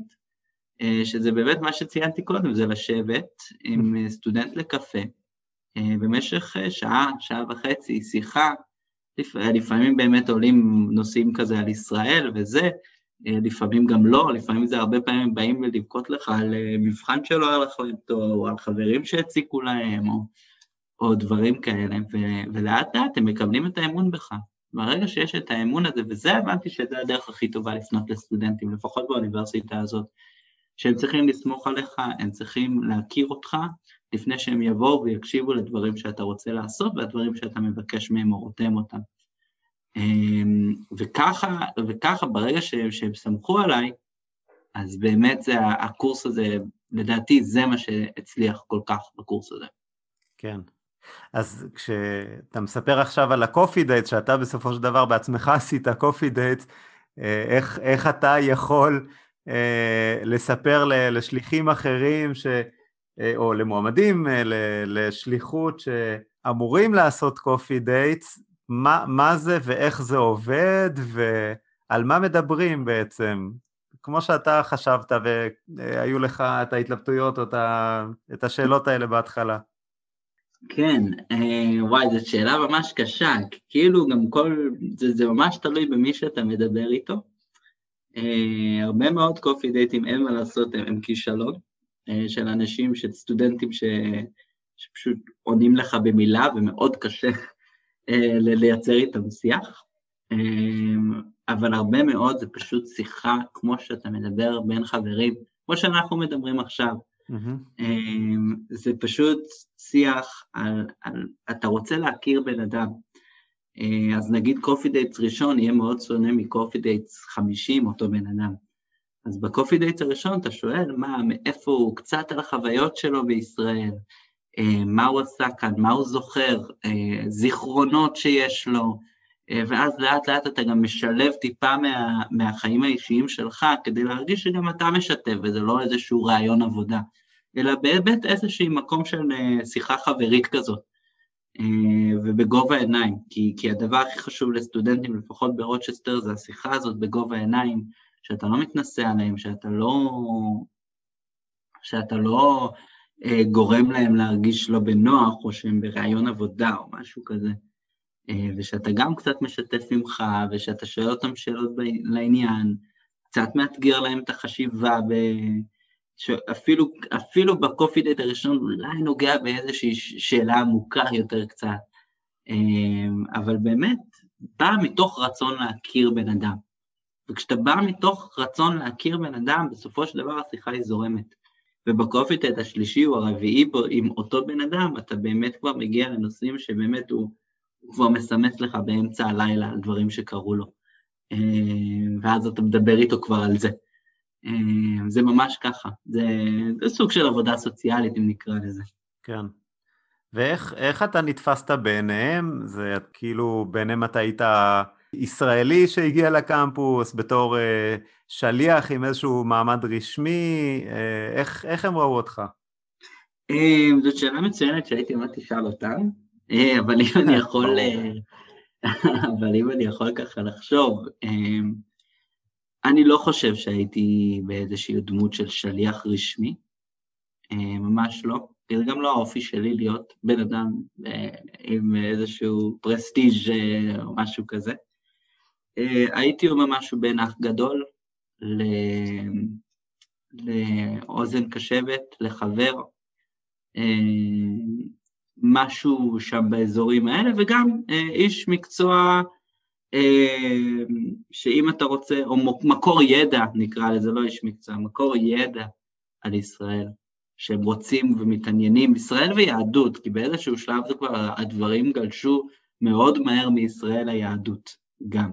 שזה באמת מה שציינתי קודם, זה לשבת עם אה, סטודנט לקפה אה, במשך שעה, שעה וחצי, שיחה, לפעמים באמת עולים נושאים כזה על ישראל וזה, לפעמים גם לא, לפעמים זה הרבה פעמים באים לבכות לך על מבחן שלא היה לך או על חברים שהציקו להם, או או דברים כאלה, ו- ולאט לאט הם מקבלים את האמון בך. ברגע שיש את האמון הזה, וזה הבנתי שזה הדרך הכי טובה לפנות לסטודנטים, לפחות באוניברסיטה הזאת, שהם צריכים לסמוך עליך, הם צריכים להכיר אותך, לפני שהם יבואו ויקשיבו לדברים שאתה רוצה לעשות והדברים שאתה מבקש מהם או רותם אותם. אמ, וככה, וככה ברגע שהם, שהם סמכו עליי, אז באמת זה, הקורס הזה, לדעתי זה מה שהצליח כל כך בקורס הזה. כן, אז כשאתה מספר עכשיו על ה coffee date, שאתה בסופו של דבר בעצמך עשית coffee date, אה, איך, איך אתה יכול לספר לשליחים אחרים, ש, אה, או למועמדים לשליחות שאמורים לעשות קופי דייט, מה, מה זה ואיך זה עובד ועל מה מדברים בעצם? כמו שאתה חשבת והיו לך את ההתלבטויות או את השאלות האלה בהתחלה. כן, אה, וואי, זו שאלה ממש קשה, כאילו גם כל, זה, זה ממש תלוי במי שאתה מדבר איתו. אה, הרבה מאוד קופי דייטים, אין מה לעשות, הם, הם כישלון אה, של אנשים, של סטודנטים ש, שפשוט עונים לך במילה ומאוד קשה אה, לייצר איתם שיח. אבל הרבה מאוד זה פשוט שיחה כמו שאתה מדבר בין חברים, כמו שאנחנו מדברים עכשיו. Mm-hmm. זה פשוט שיח על, על, אתה רוצה להכיר בן אדם. אה, אז נגיד coffee dates ראשון יהיה מאוד שונה מ coffee dates 50, אותו בן אדם. אז ב coffee dates הראשון אתה שואל מה, מאיפה הוא, קצת על החוויות שלו בישראל, אה, מה הוא עשה כאן, מה הוא זוכר, זיכרונות שיש לו, ואז לאט לאט אתה גם משלב טיפה מה, מהחיים האישיים שלך, כדי להרגיש שגם אתה משתף, וזה לא איזשהו ראיון עבודה. אלא באמת איזשהי מקום של אה, שיחה חברית כזאת, אה, ובגובה העיניים, כי, כי הדבר הכי חשוב לסטודנטים, לפחות ברוצ'סטר, זה השיחה הזאת בגובה העיניים, שאתה לא מתנשא עליהם, שאתה לא, שאתה לא אה, גורם להם להרגיש לא בנוח, או שהם בראיון עבודה או משהו כזה, אה, ושאתה גם קצת משתף ממך, ושאתה שואל אותם שאלות לעניין, קצת מאתגר להם את החשיבה ב... שאפילו אפילו בקופי דייט הראשון אולי נוגע באיזושהי שאלה עמוקה יותר קצת, אמ, אבל באמת בא מתוך רצון להכיר בן אדם. וכשאתה בא מתוך רצון להכיר בן אדם, בסופו של דבר השיחה היא זורמת. ובקופי דייט השלישי או הרביעי בו עם אותו בן אדם, אתה באמת כבר מגיע לנושאים שבאמת הוא, הוא כבר מסמס לך באמצע הלילה על דברים שקרו לו. אמ, ואז אתה מדבר איתו כבר על זה. אה, זה ממש ככה, זה, זה סוג של עבודה סוציאלית, אם נקרא לזה. כן. ואיך אתה נתפסת בעיניהם? זה כאילו, בעיניהם אתה היית ישראלי שהגיע לקמפוס בתור אה, שליח עם איזשהו מעמד רשמי, אה, איך, איך הם ראו אותך? אמ, זאת שאלה מצוינת שהייתי אומר תשאל אותם, אה, אבל אם אני <laughs> יכול, אה, <laughs> אבל אם אני יכול ככה לחשוב, אמ, אני לא חושב שהייתי באיזושהי דמות של שליח רשמי, ממש לא. זה גם לא האופי שלי להיות בן אדם עם איזשהו פרסטיג' או משהו כזה. הייתי אומר משהו בין אח גדול לאוזן קשבת, לחבר, אה, משהו שם באזורים האלה, וגם אה, איש מקצוע אה, שאם אתה רוצה, או מקור ידע נקרא לזה, לא איש מקצוע, מקור ידע על ישראל, שהם רוצים ומתעניינים, ישראל ויהדות, כי באיזשהו שלב זה כבר, הדברים גלשו מאוד מהר מישראל ליהדות גם.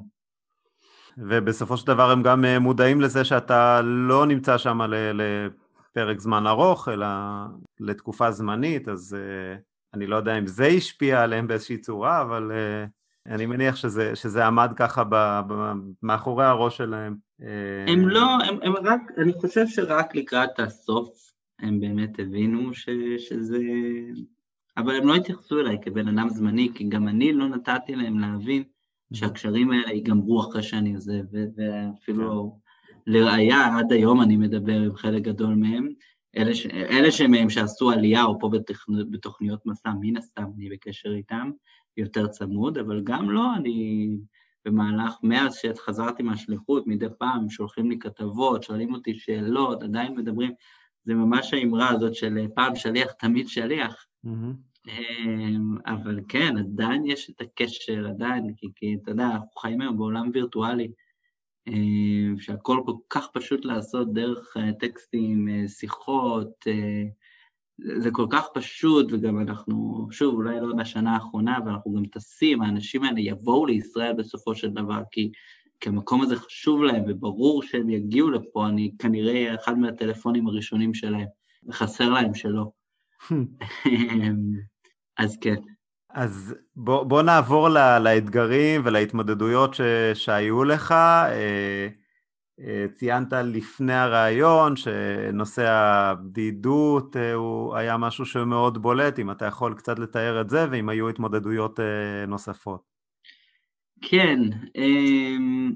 ובסופו של דבר הם גם מודעים לזה שאתה לא נמצא שם לפרק זמן ארוך, אלא לתקופה זמנית, אז uh, אני לא יודע אם זה השפיע עליהם באיזושהי צורה, אבל uh, אני מניח שזה, שזה עמד ככה ב, ב, מאחורי הראש שלהם. אה, הם לא, הם, הם רק, אני חושב שרק לקראת הסוף הם באמת הבינו ש, שזה... אבל הם לא התייחסו אליי כבן אדם זמני, כי גם אני לא נתתי להם להבין שהקשרים האלה ייגמרו אחרי שאני עוזב, ואפילו לראיה, עד היום אני מדבר עם חלק גדול מהם, אלה, ש... אלה שמהם שעשו עלייה או פה בתכנ... בתוכניות מסע, מן הסתם אני בקשר איתם יותר צמוד, אבל גם לא, אני במהלך, מאז שחזרתי מהשליחות, מדי פעם שולחים לי כתבות, שואלים אותי שאלות, עדיין מדברים, זה ממש האמרה הזאת של פעם שליח, תמיד שליח. Mm-hmm. אבל כן, עדיין יש את הקשר, עדיין, כי, כי אתה יודע, אנחנו חיים היום בעולם וירטואלי, אה, שהכל כל כך פשוט לעשות דרך אה, טקסטים, אה, שיחות, זה כל כך פשוט, וגם אנחנו, שוב, אולי לא בשנה האחרונה, אבל אנחנו גם טסים, האנשים האלה יבואו לישראל בסופו של דבר, כי, כי המקום הזה חשוב להם, וברור שהם יגיעו לפה, אני כנראה אחד מהטלפונים הראשונים שלהם, וחסר להם שלא. <laughs> <laughs> אז כן. אז בוא, בוא נעבור לה, לאתגרים ולהתמודדויות ש, שהיו לך. אה, אה, ציינת לפני הראיון שנושא הבדידות אה, הוא היה משהו שמאוד בולט, אם אתה יכול קצת לתאר את זה, ואם היו התמודדויות נוספות. כן, אמ,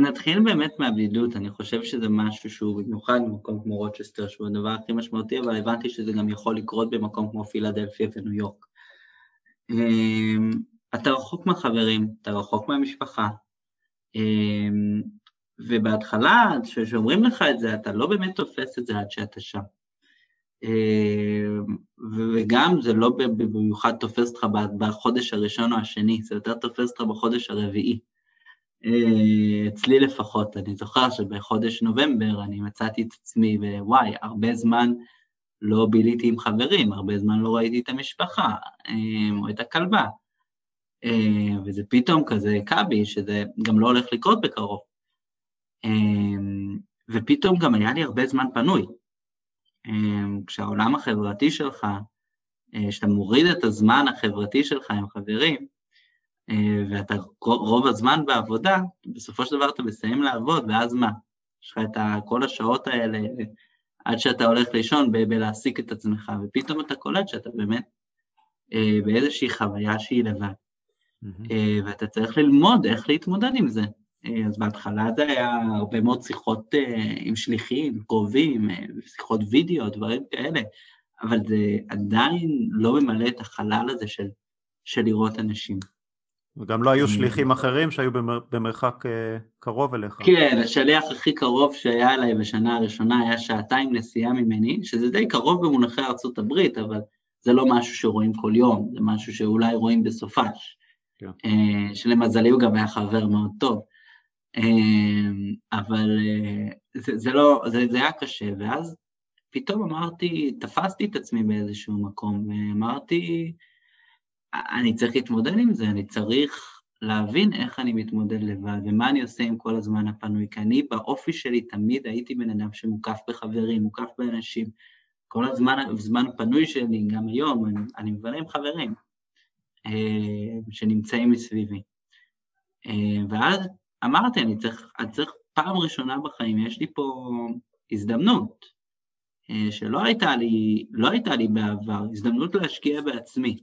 נתחיל באמת מהבדידות, אני חושב שזה משהו שהוא במיוחד במקום כמו רוצ'סטר, שהוא הדבר הכי משמעותי, אבל הבנתי שזה גם יכול לקרות במקום כמו פילדלפיה וניו יורק. אמ, אתה רחוק מהחברים, אתה רחוק מהמשפחה, אמ, ובהתחלה, כשאומרים לך את זה, אתה לא באמת תופס את זה עד שאתה שם. אמ, וגם זה לא במיוחד תופס אותך בחודש הראשון או השני, זה יותר תופס אותך בחודש הרביעי. אצלי לפחות, אני זוכר שבחודש נובמבר אני מצאתי את עצמי, ווואי, הרבה זמן לא ביליתי עם חברים, הרבה זמן לא ראיתי את המשפחה, אה, או את הכלבה. אה, וזה פתאום כזה הכה בי, שזה גם לא הולך לקרות בקרוב. אה, ופתאום גם היה לי הרבה זמן פנוי. כשהעולם החברתי שלך, כשאתה מוריד את הזמן החברתי שלך עם חברים, ואתה רוב הזמן בעבודה, בסופו של דבר אתה מסיים לעבוד, ואז מה? יש לך את כל השעות האלה עד שאתה הולך לישון בלהעסיק את עצמך, ופתאום אתה קולט שאתה באמת אה, באיזושהי חוויה שהיא לבד. Mm-hmm. אה, ואתה צריך ללמוד איך להתמודד עם זה. אה, אז בהתחלה זה היה הרבה מאוד שיחות אה, עם שליחים, קרובים, אה, שיחות וידאו, דברים כאלה, אבל זה עדיין לא ממלא את החלל הזה של, של לראות אנשים. וגם לא היו שליחים אחרים שהיו במרחק קרוב אליך. כן, השליח הכי קרוב שהיה אליי בשנה הראשונה היה שעתיים נסיעה ממני, שזה די קרוב במונחי ארצות הברית, אבל זה לא משהו שרואים כל יום, זה משהו שאולי רואים בסופש. כן. שלמזלי הוא גם היה חבר מאוד טוב. אה, אבל זה, זה לא, זה, זה היה קשה, ואז פתאום אמרתי, תפסתי את עצמי באיזשהו מקום, ואמרתי, אני צריך להתמודד עם זה, אני צריך להבין איך אני מתמודד לבד ומה אני עושה עם כל הזמן הפנוי, כי אני באופי שלי תמיד הייתי בן אדם שמוקף בחברים, מוקף באנשים. כל הזמן, הזמן הפנוי שלי, גם היום, אני, אני מבלה עם חברים אה, שנמצאים מסביבי. אה, ואז אמרתי, אני צריך, אני צריך פעם ראשונה בחיים, יש לי פה הזדמנות. אה, שלא הייתה לי, לא הייתה לי בעבר, הזדמנות להשקיע בעצמי.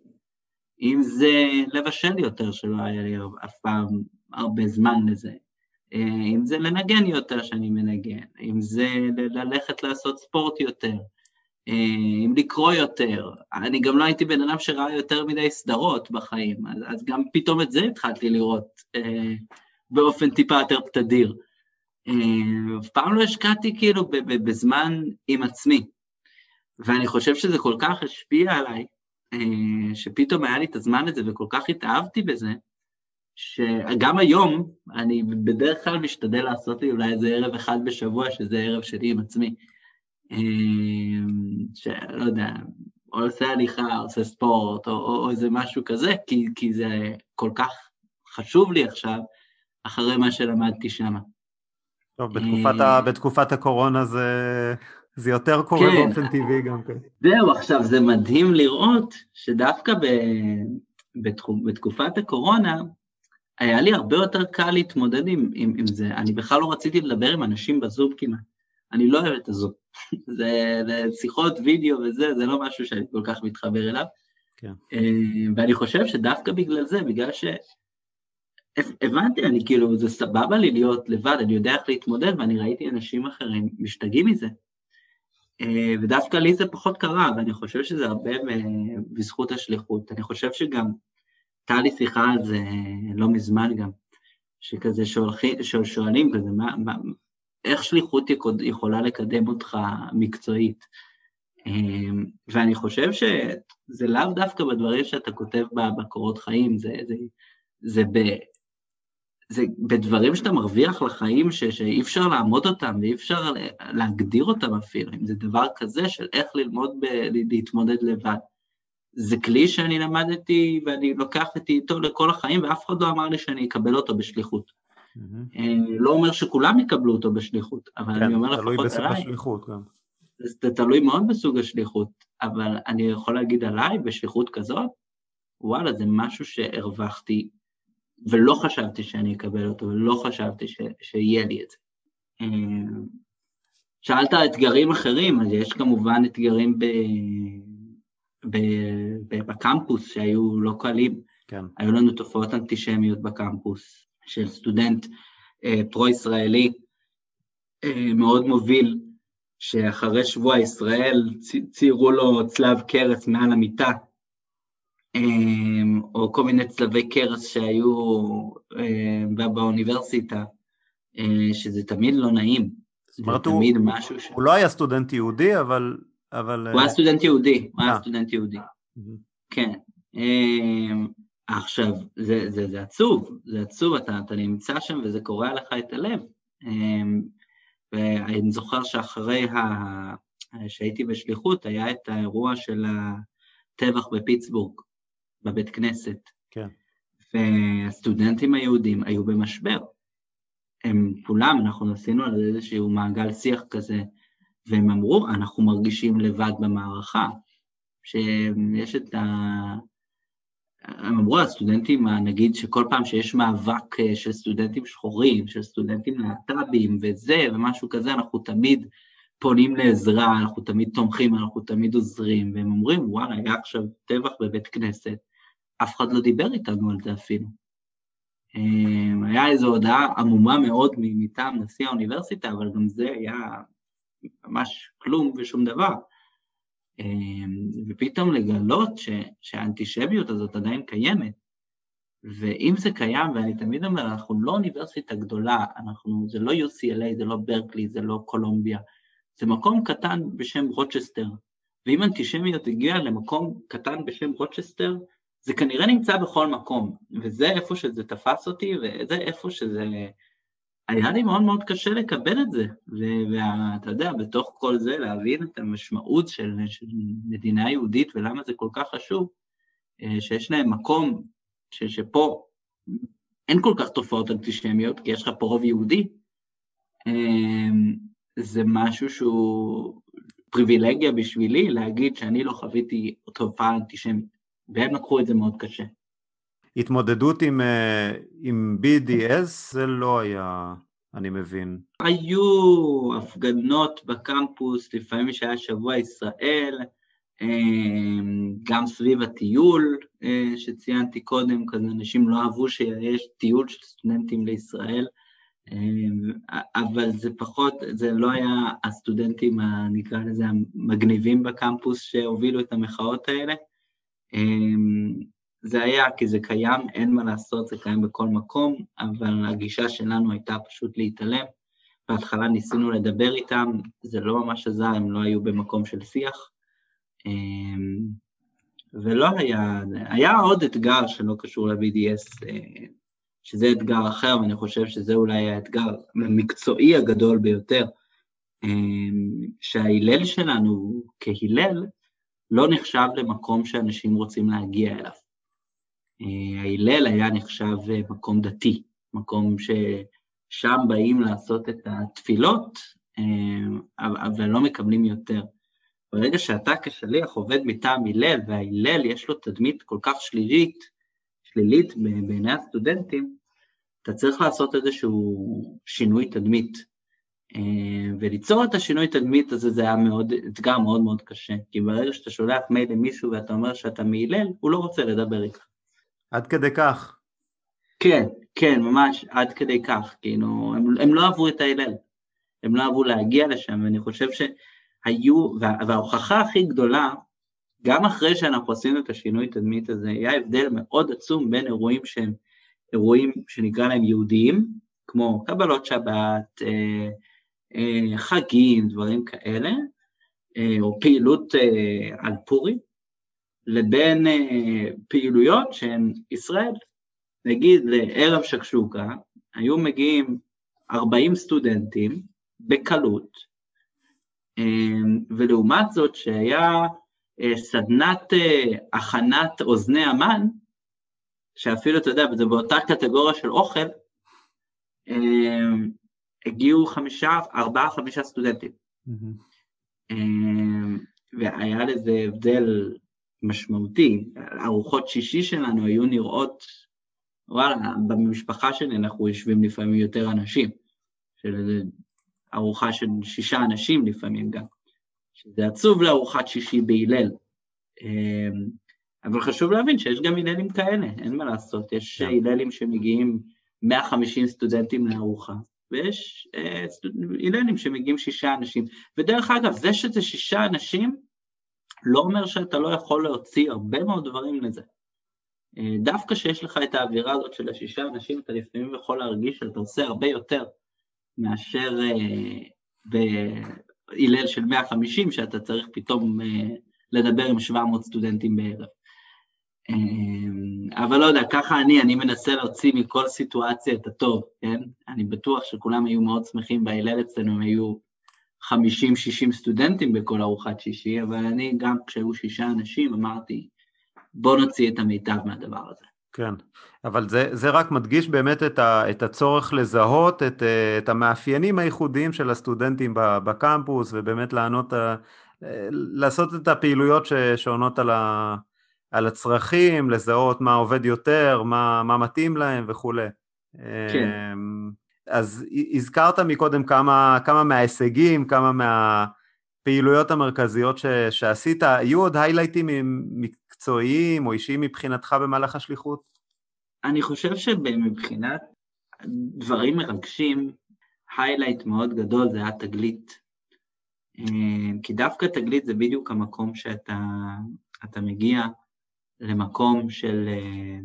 אם זה לבשל יותר, שלא היה לי אף פעם הרבה זמן לזה, אה, אם זה לנגן יותר שאני מנגן, אם זה ללכת לעשות ספורט יותר, אה, אם לקרוא יותר. אני גם לא הייתי בן אדם שראה יותר מדי סדרות בחיים, אז, אז גם פתאום את זה התחלתי לראות באופן טיפה יותר תדיר. אה, אף פעם לא השקעתי כאילו בזמן עם עצמי, ואני חושב שזה כל כך השפיע עליי, אה, שפתאום היה לי את הזמן הזה וכל כך התאהבתי בזה, שגם היום אני בדרך כלל משתדל לעשות לי אולי איזה ערב אחד בשבוע, שזה ערב שלי עם עצמי. אה, שלא יודע, או עושה הליכה, עושה ספורט, או, או, או איזה משהו כזה, כי, כי זה כל כך חשוב לי עכשיו, אחרי מה שלמדתי שם. טוב, בתקופת, ה, בתקופת הקורונה זה, זה יותר קורה כן. באופן טבעי גם כן. זהו, עכשיו זה מדהים לראות שדווקא ב, בתחום, בתקופת הקורונה, היה לי הרבה יותר קל להתמודד עם, עם, עם זה. אני בכלל לא רציתי לדבר עם אנשים בזום כמעט. אני לא אוהב את הזום. <laughs> זה, זה שיחות וידאו וזה, זה לא משהו שאני כל כך מתחבר אליו. כן. אה, ואני חושב שדווקא בגלל זה, בגלל ש... הבנתי, אני כאילו, זה סבבה לי להיות לבד, אני יודע איך להתמודד, ואני ראיתי אנשים אחרים משתגעים מזה. אה, ודווקא לי זה פחות קרה, ואני חושב שזה הרבה בזכות השליחות. אני חושב שגם, הייתה לי שיחה על זה לא מזמן גם, שכזה שואלים כזה, מה, מה, איך שליחות יכולה לקדם אותך מקצועית? אמ, ואני חושב שזה לאו דווקא בדברים שאתה כותב בקורות חיים, זה, זה, זה, זה בדברים שאתה מרוויח לחיים ש, שאי אפשר לעמוד אותם ואי אפשר להגדיר אותם אפילו, אם זה דבר כזה של איך ללמוד ב, להתמודד לבד. זה כלי שאני למדתי ואני לוקח אותי איתו לכל החיים ואף אחד לא אמר לי שאני אקבל אותו בשליחות. אה, לא אומר שכולם יקבלו אותו בשליחות, אבל כן, אני אומר לפחות עליי. כן, תלוי בסוג השליחות גם. זה תלוי מאוד בסוג השליחות, אבל אני יכול להגיד עליי, בשליחות כזאת, וואלה, זה משהו שהרווחתי, ולא חשבתי שאני אקבל אותו, ולא חשבתי ש, שיהיה לי את זה. אה, שאלת אתגרים אחרים, אז יש כמובן אתגרים ב, ב, ב, בקמפוס שהיו לא קלים. כן. היו לנו תופעות אנטישמיות בקמפוס, של סטודנט אה, פרו-ישראלי אה, מאוד מוביל, שאחרי שבוע ישראל ציירו לו צלב קרס מעל המיטה, או כל מיני צלבי קרס שהיו אה, באוניברסיטה, אה, שזה תמיד לא נעים. זאת אומרת, הוא, ש... הוא לא היה סטודנט יהודי, אבל... אבל... הוא היה סטודנט יהודי, הוא היה סטודנט יהודי, כן. עכשיו, זה, זה, זה עצוב, זה עצוב, אתה, אתה נמצא שם וזה קורע לך את הלב. אמ, ואני זוכר שאחרי ה... שהייתי בשליחות, היה את האירוע של הטבח בפיטסבורג, בבית כנסת. כן. והסטודנטים היהודים היו במשבר. הם כולם, אנחנו עשינו על איזשהו מעגל שיח כזה, והם אמרו, אנחנו מרגישים לבד במערכה, שיש את ה... הם אמרו הסטודנטים, נגיד שכל פעם שיש מאבק אה, של סטודנטים שחורים, של סטודנטים להט"בים וזה ומשהו כזה, אנחנו תמיד פונים לעזרה, אנחנו תמיד תומכים, אנחנו תמיד עוזרים, והם אומרים, וואלה, היה עכשיו טבח בבית כנסת, אף אחד לא דיבר איתנו על זה אפילו. אה, היה איזו הודעה עמומה מאוד מטעם נשיא האוניברסיטה, אבל גם זה היה ממש כלום ושום דבר. אמ, ופתאום לגלות ש, שהאנטישמיות הזאת עדיין קיימת. ואם זה קיים, ואני תמיד אומר, אנחנו לא אוניברסיטה גדולה, אנחנו, זה לא UCLA, זה לא ברקלי, זה לא קולומביה, זה מקום קטן בשם רוצ'סטר. ואם אנטישמיות הגיעה למקום קטן בשם רוצ'סטר, זה כנראה נמצא בכל מקום, וזה איפה שזה תפס אותי, וזה איפה שזה היה לי מאוד מאוד קשה לקבל את זה, ואתה יודע, בתוך כל זה להבין את המשמעות של, של מדינה יהודית ולמה זה כל כך חשוב, אה, שיש להם מקום ש, שפה אין כל כך תופעות אנטישמיות, כי יש לך פה רוב יהודי, אה, זה משהו שהוא פריבילגיה בשבילי להגיד שאני לא חוויתי תופעה אנטישמית, והם לקחו את זה מאוד קשה. התמודדות עם, אה, עם BDS זה לא היה אני מבין. היו הפגנות בקמפוס, לפעמים שהיה שבוע ישראל, אמ, גם סביב הטיול אה, שציינתי קודם, כזה אנשים לא אהבו שיש טיול של סטודנטים לישראל, אבל זה פחות, זה לא היה הסטודנטים, נקרא לזה, המגניבים בקמפוס שהובילו את המחאות האלה. אמ, זה היה כי זה קיים, אין מה לעשות, זה קיים בכל מקום, אבל הגישה שלנו הייתה פשוט להתעלם. בהתחלה ניסינו לדבר איתם, זה לא ממש עזר, הם לא היו במקום של שיח. אמ, ולא היה, היה עוד אתגר שלא קשור ל-BDS, אה, שזה אתגר אחר, ואני חושב שזה אולי האתגר המקצועי הגדול ביותר, אמ, שההלל שלנו כהלל לא נחשב למקום שאנשים רוצים להגיע אליו. אה, ההלל היה נחשב אה, מקום דתי, מקום ששם באים לעשות את התפילות, אבל לא מקבלים יותר. ברגע שאתה כשליח עובד מטעם הלל, וההלל יש לו תדמית כל כך שלילית, שלילית בעיני הסטודנטים, אתה צריך לעשות איזשהו שינוי תדמית. אה, וליצור את השינוי תדמית הזה זה היה מאוד, אתגר מאוד מאוד קשה, כי ברגע שאתה שולח מייל למישהו ואתה אומר שאתה מהלל, הוא לא רוצה לדבר איתך. עד כדי כך. כן, כן, ממש עד כדי כך, כאילו, הם, הם לא אהבו את ההלל, הם לא אהבו להגיע לשם, ואני חושב ש... היו, וה, וההוכחה הכי גדולה, גם אחרי שאנחנו עשינו את השינוי תדמית הזה, היה הבדל מאוד עצום בין אירועים שהם אירועים שנקרא להם יהודיים, כמו קבלות שבת, אה, חגים, דברים כאלה, אה, או פעילות אה, על פורים, לבין אה, פעילויות שהן ישראל. נגיד לערב שקשוקה, היו מגיעים 40 סטודנטים בקלות, ולעומת זאת שהיה אה, סדנת אה, הכנת אוזני המן, שאפילו, אתה יודע, זה באותה קטגוריה של אוכל, הגיעו חמישה, ארבעה, חמישה סטודנטים. אמ, והיה לזה הבדל משמעותי. ארוחות שישי שלנו היו נראות, וואלה, במשפחה שלי אנחנו יושבים לפעמים יותר אנשים, של איזה ארוחה של שישה אנשים לפעמים גם, שזה עצוב לארוחת שישי בהלל. אמ, אבל חשוב להבין שיש גם הללים כאלה, אין מה לעשות, יש כן. הללים שמגיעים 150 סטודנטים לארוחה, ויש אה, שמגיעים שישה אנשים. ודרך אגב, זה שזה שישה אנשים, לא אומר שאתה לא יכול להוציא הרבה מאוד דברים לזה. אה, דווקא שיש לך את האווירה הזאת של השישה אנשים, אתה לפעמים יכול להרגיש שאתה עושה הרבה יותר מאשר אה, בהלל של 150, שאתה צריך פתאום אה, לדבר עם 700 סטודנטים בערב. אה, אבל לא יודע, ככה אני, אני מנסה להוציא מכל סיטואציה את הטוב, כן? אני בטוח שכולם היו מאוד שמחים בהלל אצלנו, הם היו 50-60 סטודנטים בכל ארוחת שישי, אבל אני גם כשהיו שישה אנשים אמרתי, בוא נוציא את המיטב מהדבר הזה. כן, אבל זה, זה רק מדגיש באמת את, ה, את הצורך לזהות את, את המאפיינים הייחודיים של הסטודנטים בקמפוס ובאמת לענות, לעשות את הפעילויות שעונות על, ה, על הצרכים, לזהות מה עובד יותר, מה, מה מתאים להם וכולי. כן. אמ, אז הזכרת מקודם כמה, כמה מההישגים, כמה מהפעילויות המרכזיות ש, שעשית, יהיו עוד היילייטים מקצועיים או אישיים מבחינתך במהלך השליחות? אני חושב שמבחינת דברים מרגשים, היילייט מאוד גדול זה היה תגלית. אה, כי דווקא תגלית זה בדיוק המקום שאתה מגיע למקום של, אה,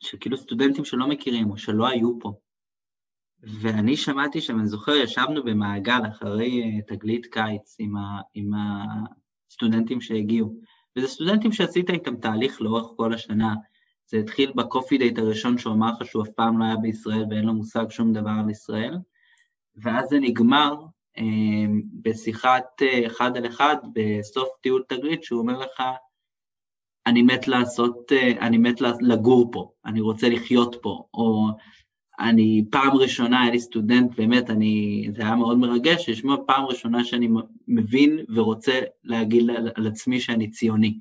של כאילו סטודנטים שלא מכירים או שלא היו פה. ואני שמעתי שם, אני זוכר, ישבנו במעגל אחרי אה, תגלית קיץ עם, ה, עם הסטודנטים שהגיעו, וזה סטודנטים שעשית איתם תהליך לאורך כל השנה. זה התחיל בקופי דייט הראשון שהוא אמר לך שהוא אף פעם לא היה בישראל ואין לו מושג שום דבר על ישראל, ואז זה נגמר אה, בשיחת אה, אחד על אחד בסוף טיול תגלית, שהוא אומר לך, אני מת לעשות, אה, אני מת לגור פה, אני רוצה לחיות פה, או אני פעם ראשונה, היה לי סטודנט, באמת, אני, זה היה מאוד מרגש, לשמוע פעם ראשונה שאני מבין ורוצה להגיד על, עצמי שאני ציוני.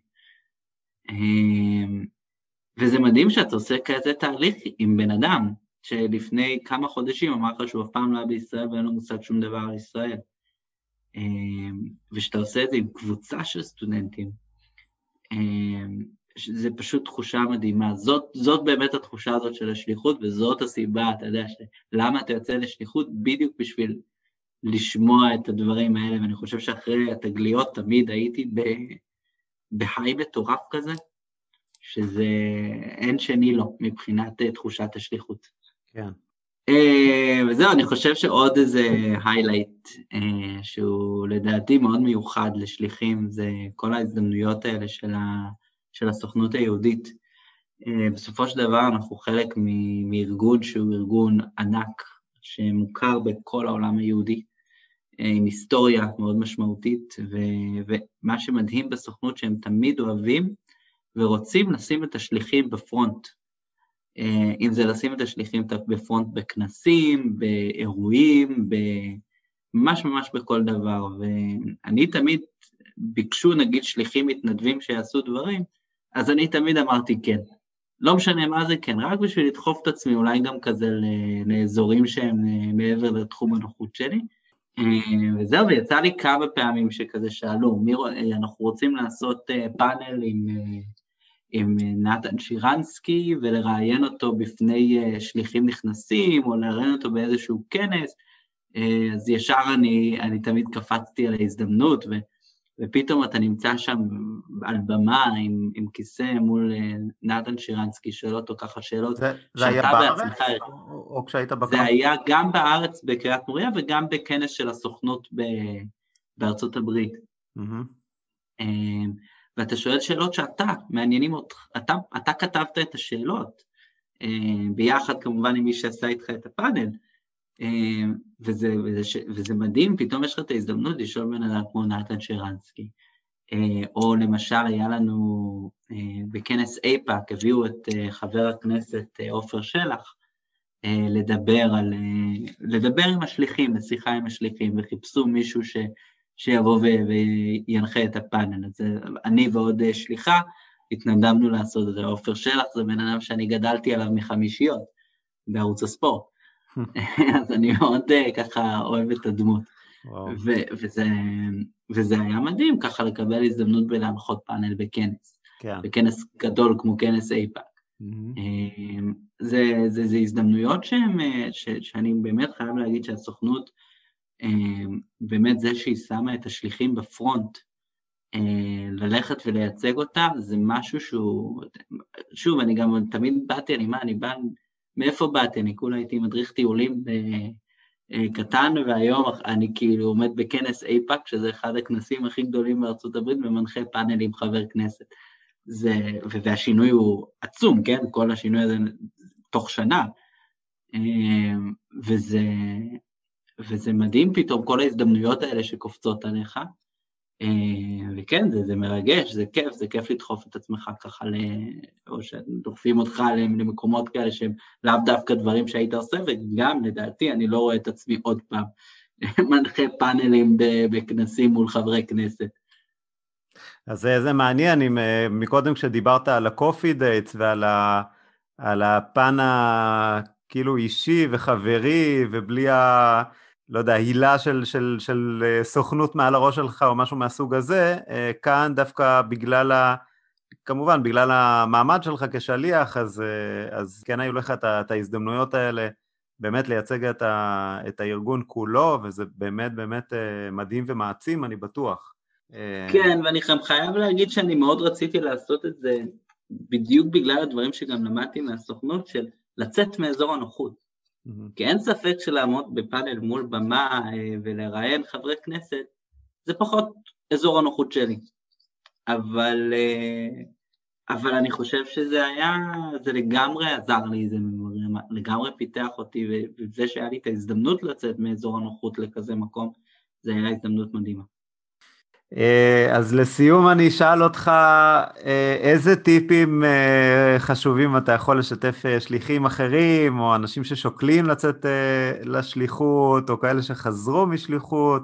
אמ, וזה מדהים שאתה עושה כזה תהליך עם בן אדם, שלפני כמה חודשים אמר לך שהוא אף פעם לא היה בישראל ואין לו מושג שום דבר על ישראל. ושאתה עושה את זה עם קבוצה של סטודנטים, זה פשוט תחושה מדהימה. זאת, זאת באמת התחושה הזאת של השליחות, וזאת הסיבה, אתה יודע, למה אתה יוצא לשליחות? בדיוק בשביל לשמוע את הדברים האלה, ואני חושב שאחרי התגליות תמיד הייתי בהיי מטורף כזה, שזה אין שני לו מבחינת אה, תחושת השליחות. כן. אה, וזהו, אני חושב שעוד איזה היילייט אה, שהוא לדעתי מאוד מיוחד לשליחים, זה כל ההזדמנויות האלה של, ה, של הסוכנות היהודית. בסופו של דבר אנחנו חלק מארגון שהוא ארגון ענק, שמוכר בכל העולם היהודי. אה, עם היסטוריה מאוד משמעותית, ו, ומה שמדהים בסוכנות שהם תמיד אוהבים ורוצים לשים את השליחים בפרונט. אה, אם זה לשים את השליחים בפרונט בכנסים, באירועים, ממש ממש בכל דבר. ואני תמיד, ביקשו נגיד שליחים מתנדבים שיעשו דברים, אז אני תמיד אמרתי כן. לא משנה מה זה כן, רק בשביל לדחוף את עצמי, אולי גם כזה לאזורים שהם אה, מעבר לתחום הנוחות שלי. אה, וזהו, ויצא לי כמה פעמים שכזה שאלו, מי, אנחנו רוצים לעשות פאנל עם, עם נתן שירנסקי ולראיין אותו בפני שליחים נכנסים, או לראיין אותו באיזשהו כנס, אז ישר אני, אני תמיד קפצתי על ההזדמנות, ו... ופתאום אתה נמצא שם על במה עם, עם כיסא מול אה, נתן שירנסקי, שואל אותו ככה שאלות. זה, זה היה בארץ בעצמך, או, או כשהיית בקמפוס? זה היה גם בארץ בקריית מוריה וגם בכנס של הסוכנות ב, בארצות הברית. Mm-hmm. ואתה שואל שאלות שאתה, מעניינים אותך, אתה, אתה כתבת את השאלות, אה, ביחד כמובן עם מי שעשה איתך את הפאנל, אמ, וזה, וזה, וזה מדהים, פתאום יש לך את ההזדמנות לשאול בן אדם כמו נתן שרנסקי. אה, או למשל היה לנו אה, בכנס אייפאק, הביאו את אה, חבר הכנסת עופר שלח לדבר, על, לדבר עם השליחים, לשיחה עם השליחים, וחיפשו מישהו ש, שיבוא וינחה את הפאנל. אז אני ועוד שליחה התנדמנו לעשות את זה. עופר שלח זה בן אדם שאני גדלתי עליו מחמישיות בערוץ הספורט. <laughs> אז אני מאוד אה, ככה אוהב את הדמות. וזה, וזה היה מדהים ככה לקבל הזדמנות בלהנחות פאנל בכנס, כן. בכנס גדול כמו כנס אייפאק. Mm-hmm. זה, זה, זה הזדמנויות שהם, אה, ש, שאני באמת חייב להגיד שהסוכנות, באמת זה שהיא שמה את השליחים בפרונט, ללכת ולייצג אותם, זה משהו שהוא, שוב, אני גם תמיד באתי, אני מה, אני בא מאיפה באתי? אני כולה הייתי מדריך טיולים אה, אה, קטן, והיום אני כאילו עומד בכנס אייפאק, שזה אחד הכנסים הכי גדולים בארצות הברית, ומנחה פאנל עם חבר כנסת. זה, והשינוי הוא עצום, כן? כל השינוי הזה תוך שנה. אה, וזה, וזה מדהים פתאום, כל ההזדמנויות האלה שקופצות עליך. אה, וכן, זה, זה מרגש, זה כיף, זה כיף לדחוף את עצמך ככה, ל... או שדוחפים אותך למקומות כאלה שהם לאו דווקא דברים שהיית עושה, וגם, לדעתי, אני לא רואה את עצמי עוד פעם <laughs> מנחה פאנלים בכנסים מול חברי כנסת. אז זה, זה מעניין, אם מקודם כשדיברת על ה-coffee dates ועל ה, על הפן הכאילו אישי וחברי, ובלי ה... לא יודע, הילה של, של, של אה, סוכנות מעל הראש שלך או משהו מהסוג הזה, אה, כאן דווקא בגלל ה... כמובן, בגלל המעמד שלך כשליח, אז, אה, אז כן היו לך את ההזדמנויות האלה באמת לייצג את, ה, את הארגון כולו, וזה באמת באמת מדהים ומעצים, אני בטוח. כן, ואני גם חייב להגיד שאני מאוד רציתי לעשות את זה בדיוק בגלל הדברים שגם למדתי מהסוכנות, של לצאת מאזור הנוחות. כי אין ספק שלעמוד בפאנל מול במה אה, ולראיין חברי כנסת, זה פחות אזור הנוחות שלי. אבל, אה, אבל אני חושב שזה היה, זה לגמרי עזר לי, זה לגמרי פיתח אותי, וזה שהיה לי את ההזדמנות לצאת מאזור הנוחות לכזה מקום, זה היה הזדמנות מדהימה. אה, אז לסיום אני אשאל אותך, אה, איזה טיפים אה, חשובים אתה יכול לשתף שליחים אחרים, או אנשים ששוקלים לצאת לשליחות, או כאלה שחזרו משליחות,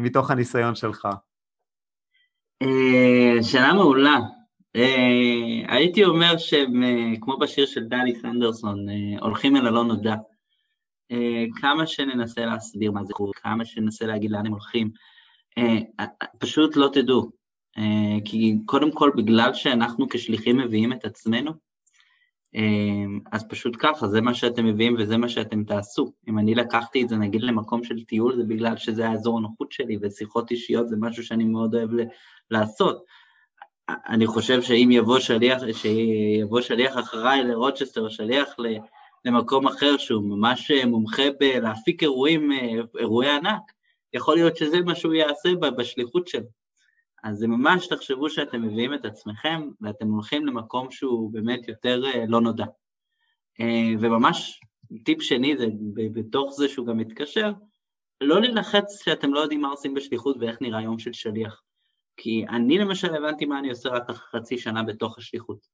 מתוך הניסיון שלך? שאלה מעולה. הייתי אומר שהם, כמו בשיר של דלי סנדרסון, הולכים אל הלא נודע. כמה שננסה להסביר מה זה חוץ, כמה שננסה להגיד לאן הם הולכים, פשוט לא תדעו. Uh, כי קודם כל, בגלל שאנחנו כשליחים מביאים את עצמנו, אז פשוט ככה, זה מה שאתם מביאים וזה מה שאתם תעשו. אם אני לקחתי את זה נגיד למקום של טיול, זה בגלל שזה האזור הנוחות שלי, ושיחות אישיות זה משהו שאני מאוד אוהב לעשות. אני חושב שאם יבוא שליח, שיבוא שליח אחריי לרוצ'סטר, שליח למקום אחר שהוא ממש מומחה בלהפיק אירועים, אירועי ענק, יכול להיות שזה מה שהוא יעשה בשליחות שלו. אז זה ממש תחשבו שאתם מביאים את עצמכם ואתם הולכים למקום שהוא באמת יותר לא נודע. וממש טיפ שני זה בתוך זה שהוא גם מתקשר, לא להילחץ שאתם לא יודעים מה עושים בשליחות ואיך נראה יום של שליח. כי אני למשל הבנתי מה אני עושה רק חצי שנה בתוך השליחות.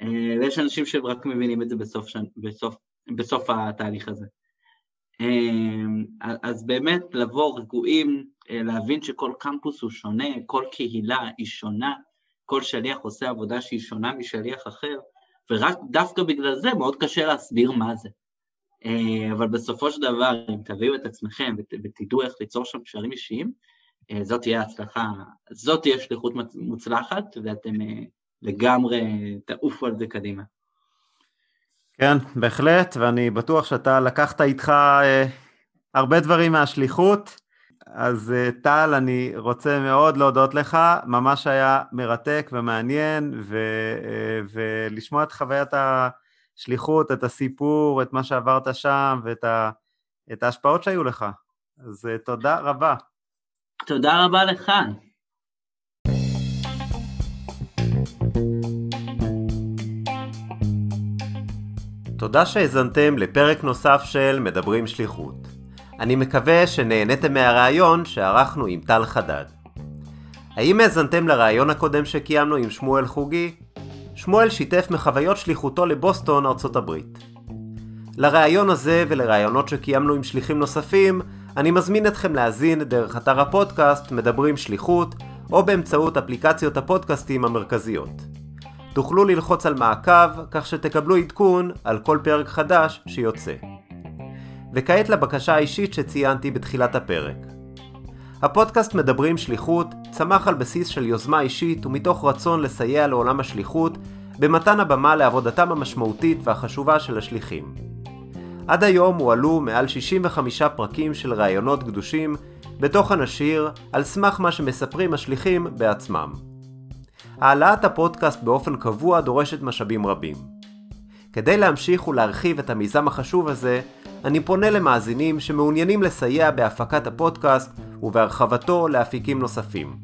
אה, ויש אנשים שרק מבינים את זה בסוף. בסוף, בסוף התהליך הזה. אה, אז באמת לבוא רגועים, אה, להבין שכל קמפוס הוא שונה, כל קהילה היא שונה, כל שליח עושה עבודה שהיא שונה משליח אחר, ורק דווקא בגלל זה מאוד קשה להסביר מה זה. אבל בסופו של דבר, אם תביאו את עצמכם ותדעו איך ליצור שם קשרים אישיים, אה, זאת תהיה הצלחה, זאת תהיה שליחות מוצלחת, ואתם אה, לגמרי תעופו על זה קדימה. כן, בהחלט, ואני בטוח שאתה לקחת איתך אה, הרבה דברים מהשליחות. אז אה, טל, אני רוצה מאוד להודות לך, ממש היה מרתק ומעניין, ו, אה, ולשמוע את חוויית השליחות, את הסיפור, את מה שעברת שם, ואת ה, ההשפעות שהיו לך. אז אה, תודה רבה. תודה רבה לך. תודה שהאזנתם לפרק נוסף של מדברים שליחות. אני מקווה שנהניתם מהרעיון שערכנו עם טל חדד. האם האזנתם לרעיון הקודם שקיימנו עם שמואל חוגי? שמואל שיתף מחוויות שליחותו לבוסטון, ארצות הברית. לרעיון הזה ולרעיונות שקיימנו עם שליחים נוספים, אני מזמין אתכם להאזין דרך אתר הפודקאסט מדברים שליחות, או באמצעות אפליקציות הפודקאסטים המרכזיות. תוכלו ללחוץ על מעקב, כך שתקבלו עדכון על כל פרק חדש שיוצא. וכעת לבקשה האישית שציינתי בתחילת הפרק. הפודקאסט מדברים שליחות צמח על בסיס של יוזמה אישית ומתוך רצון לסייע לעולם השליחות במתן הבמה לעבודתם המשמעותית והחשובה של השליחים. עד היום הועלו מעל 65 פרקים של ראיונות קדושים בתוכן השיר על סמך מה שמספרים השליחים בעצמם. העלאת הפודקאסט באופן קבוע דורשת משאבים רבים. כדי להמשיך ולהרחיב את המיזם החשוב הזה, אני פונה למאזינים שמעוניינים לסייע בהפקת הפודקאסט ובהרחבתו לאפיקים נוספים.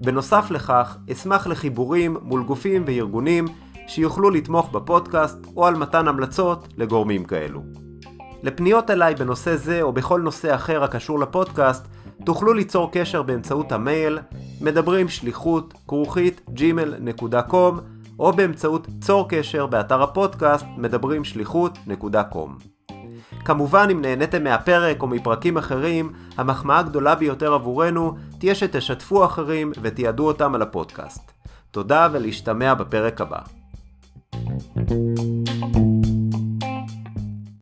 בנוסף לכך, אשמח לחיבורים מול גופים וארגונים שיוכלו לתמוך בפודקאסט או על מתן המלצות לגורמים כאלו. לפניות אליי בנושא זה או בכל נושא אחר הקשור לפודקאסט, תוכלו ליצור קשר באמצעות המייל מדברים שליחות כרוכית gmail.com או באמצעות צור קשר באתר הפודקאסט מדברים שליחות.com. כמובן אם נהניתם מהפרק או מפרקים אחרים, המחמאה הגדולה ביותר עבורנו תהיה שתשתפו אחרים ותיעדו אותם על הפודקאסט. תודה ולהשתמע בפרק הבא. thank you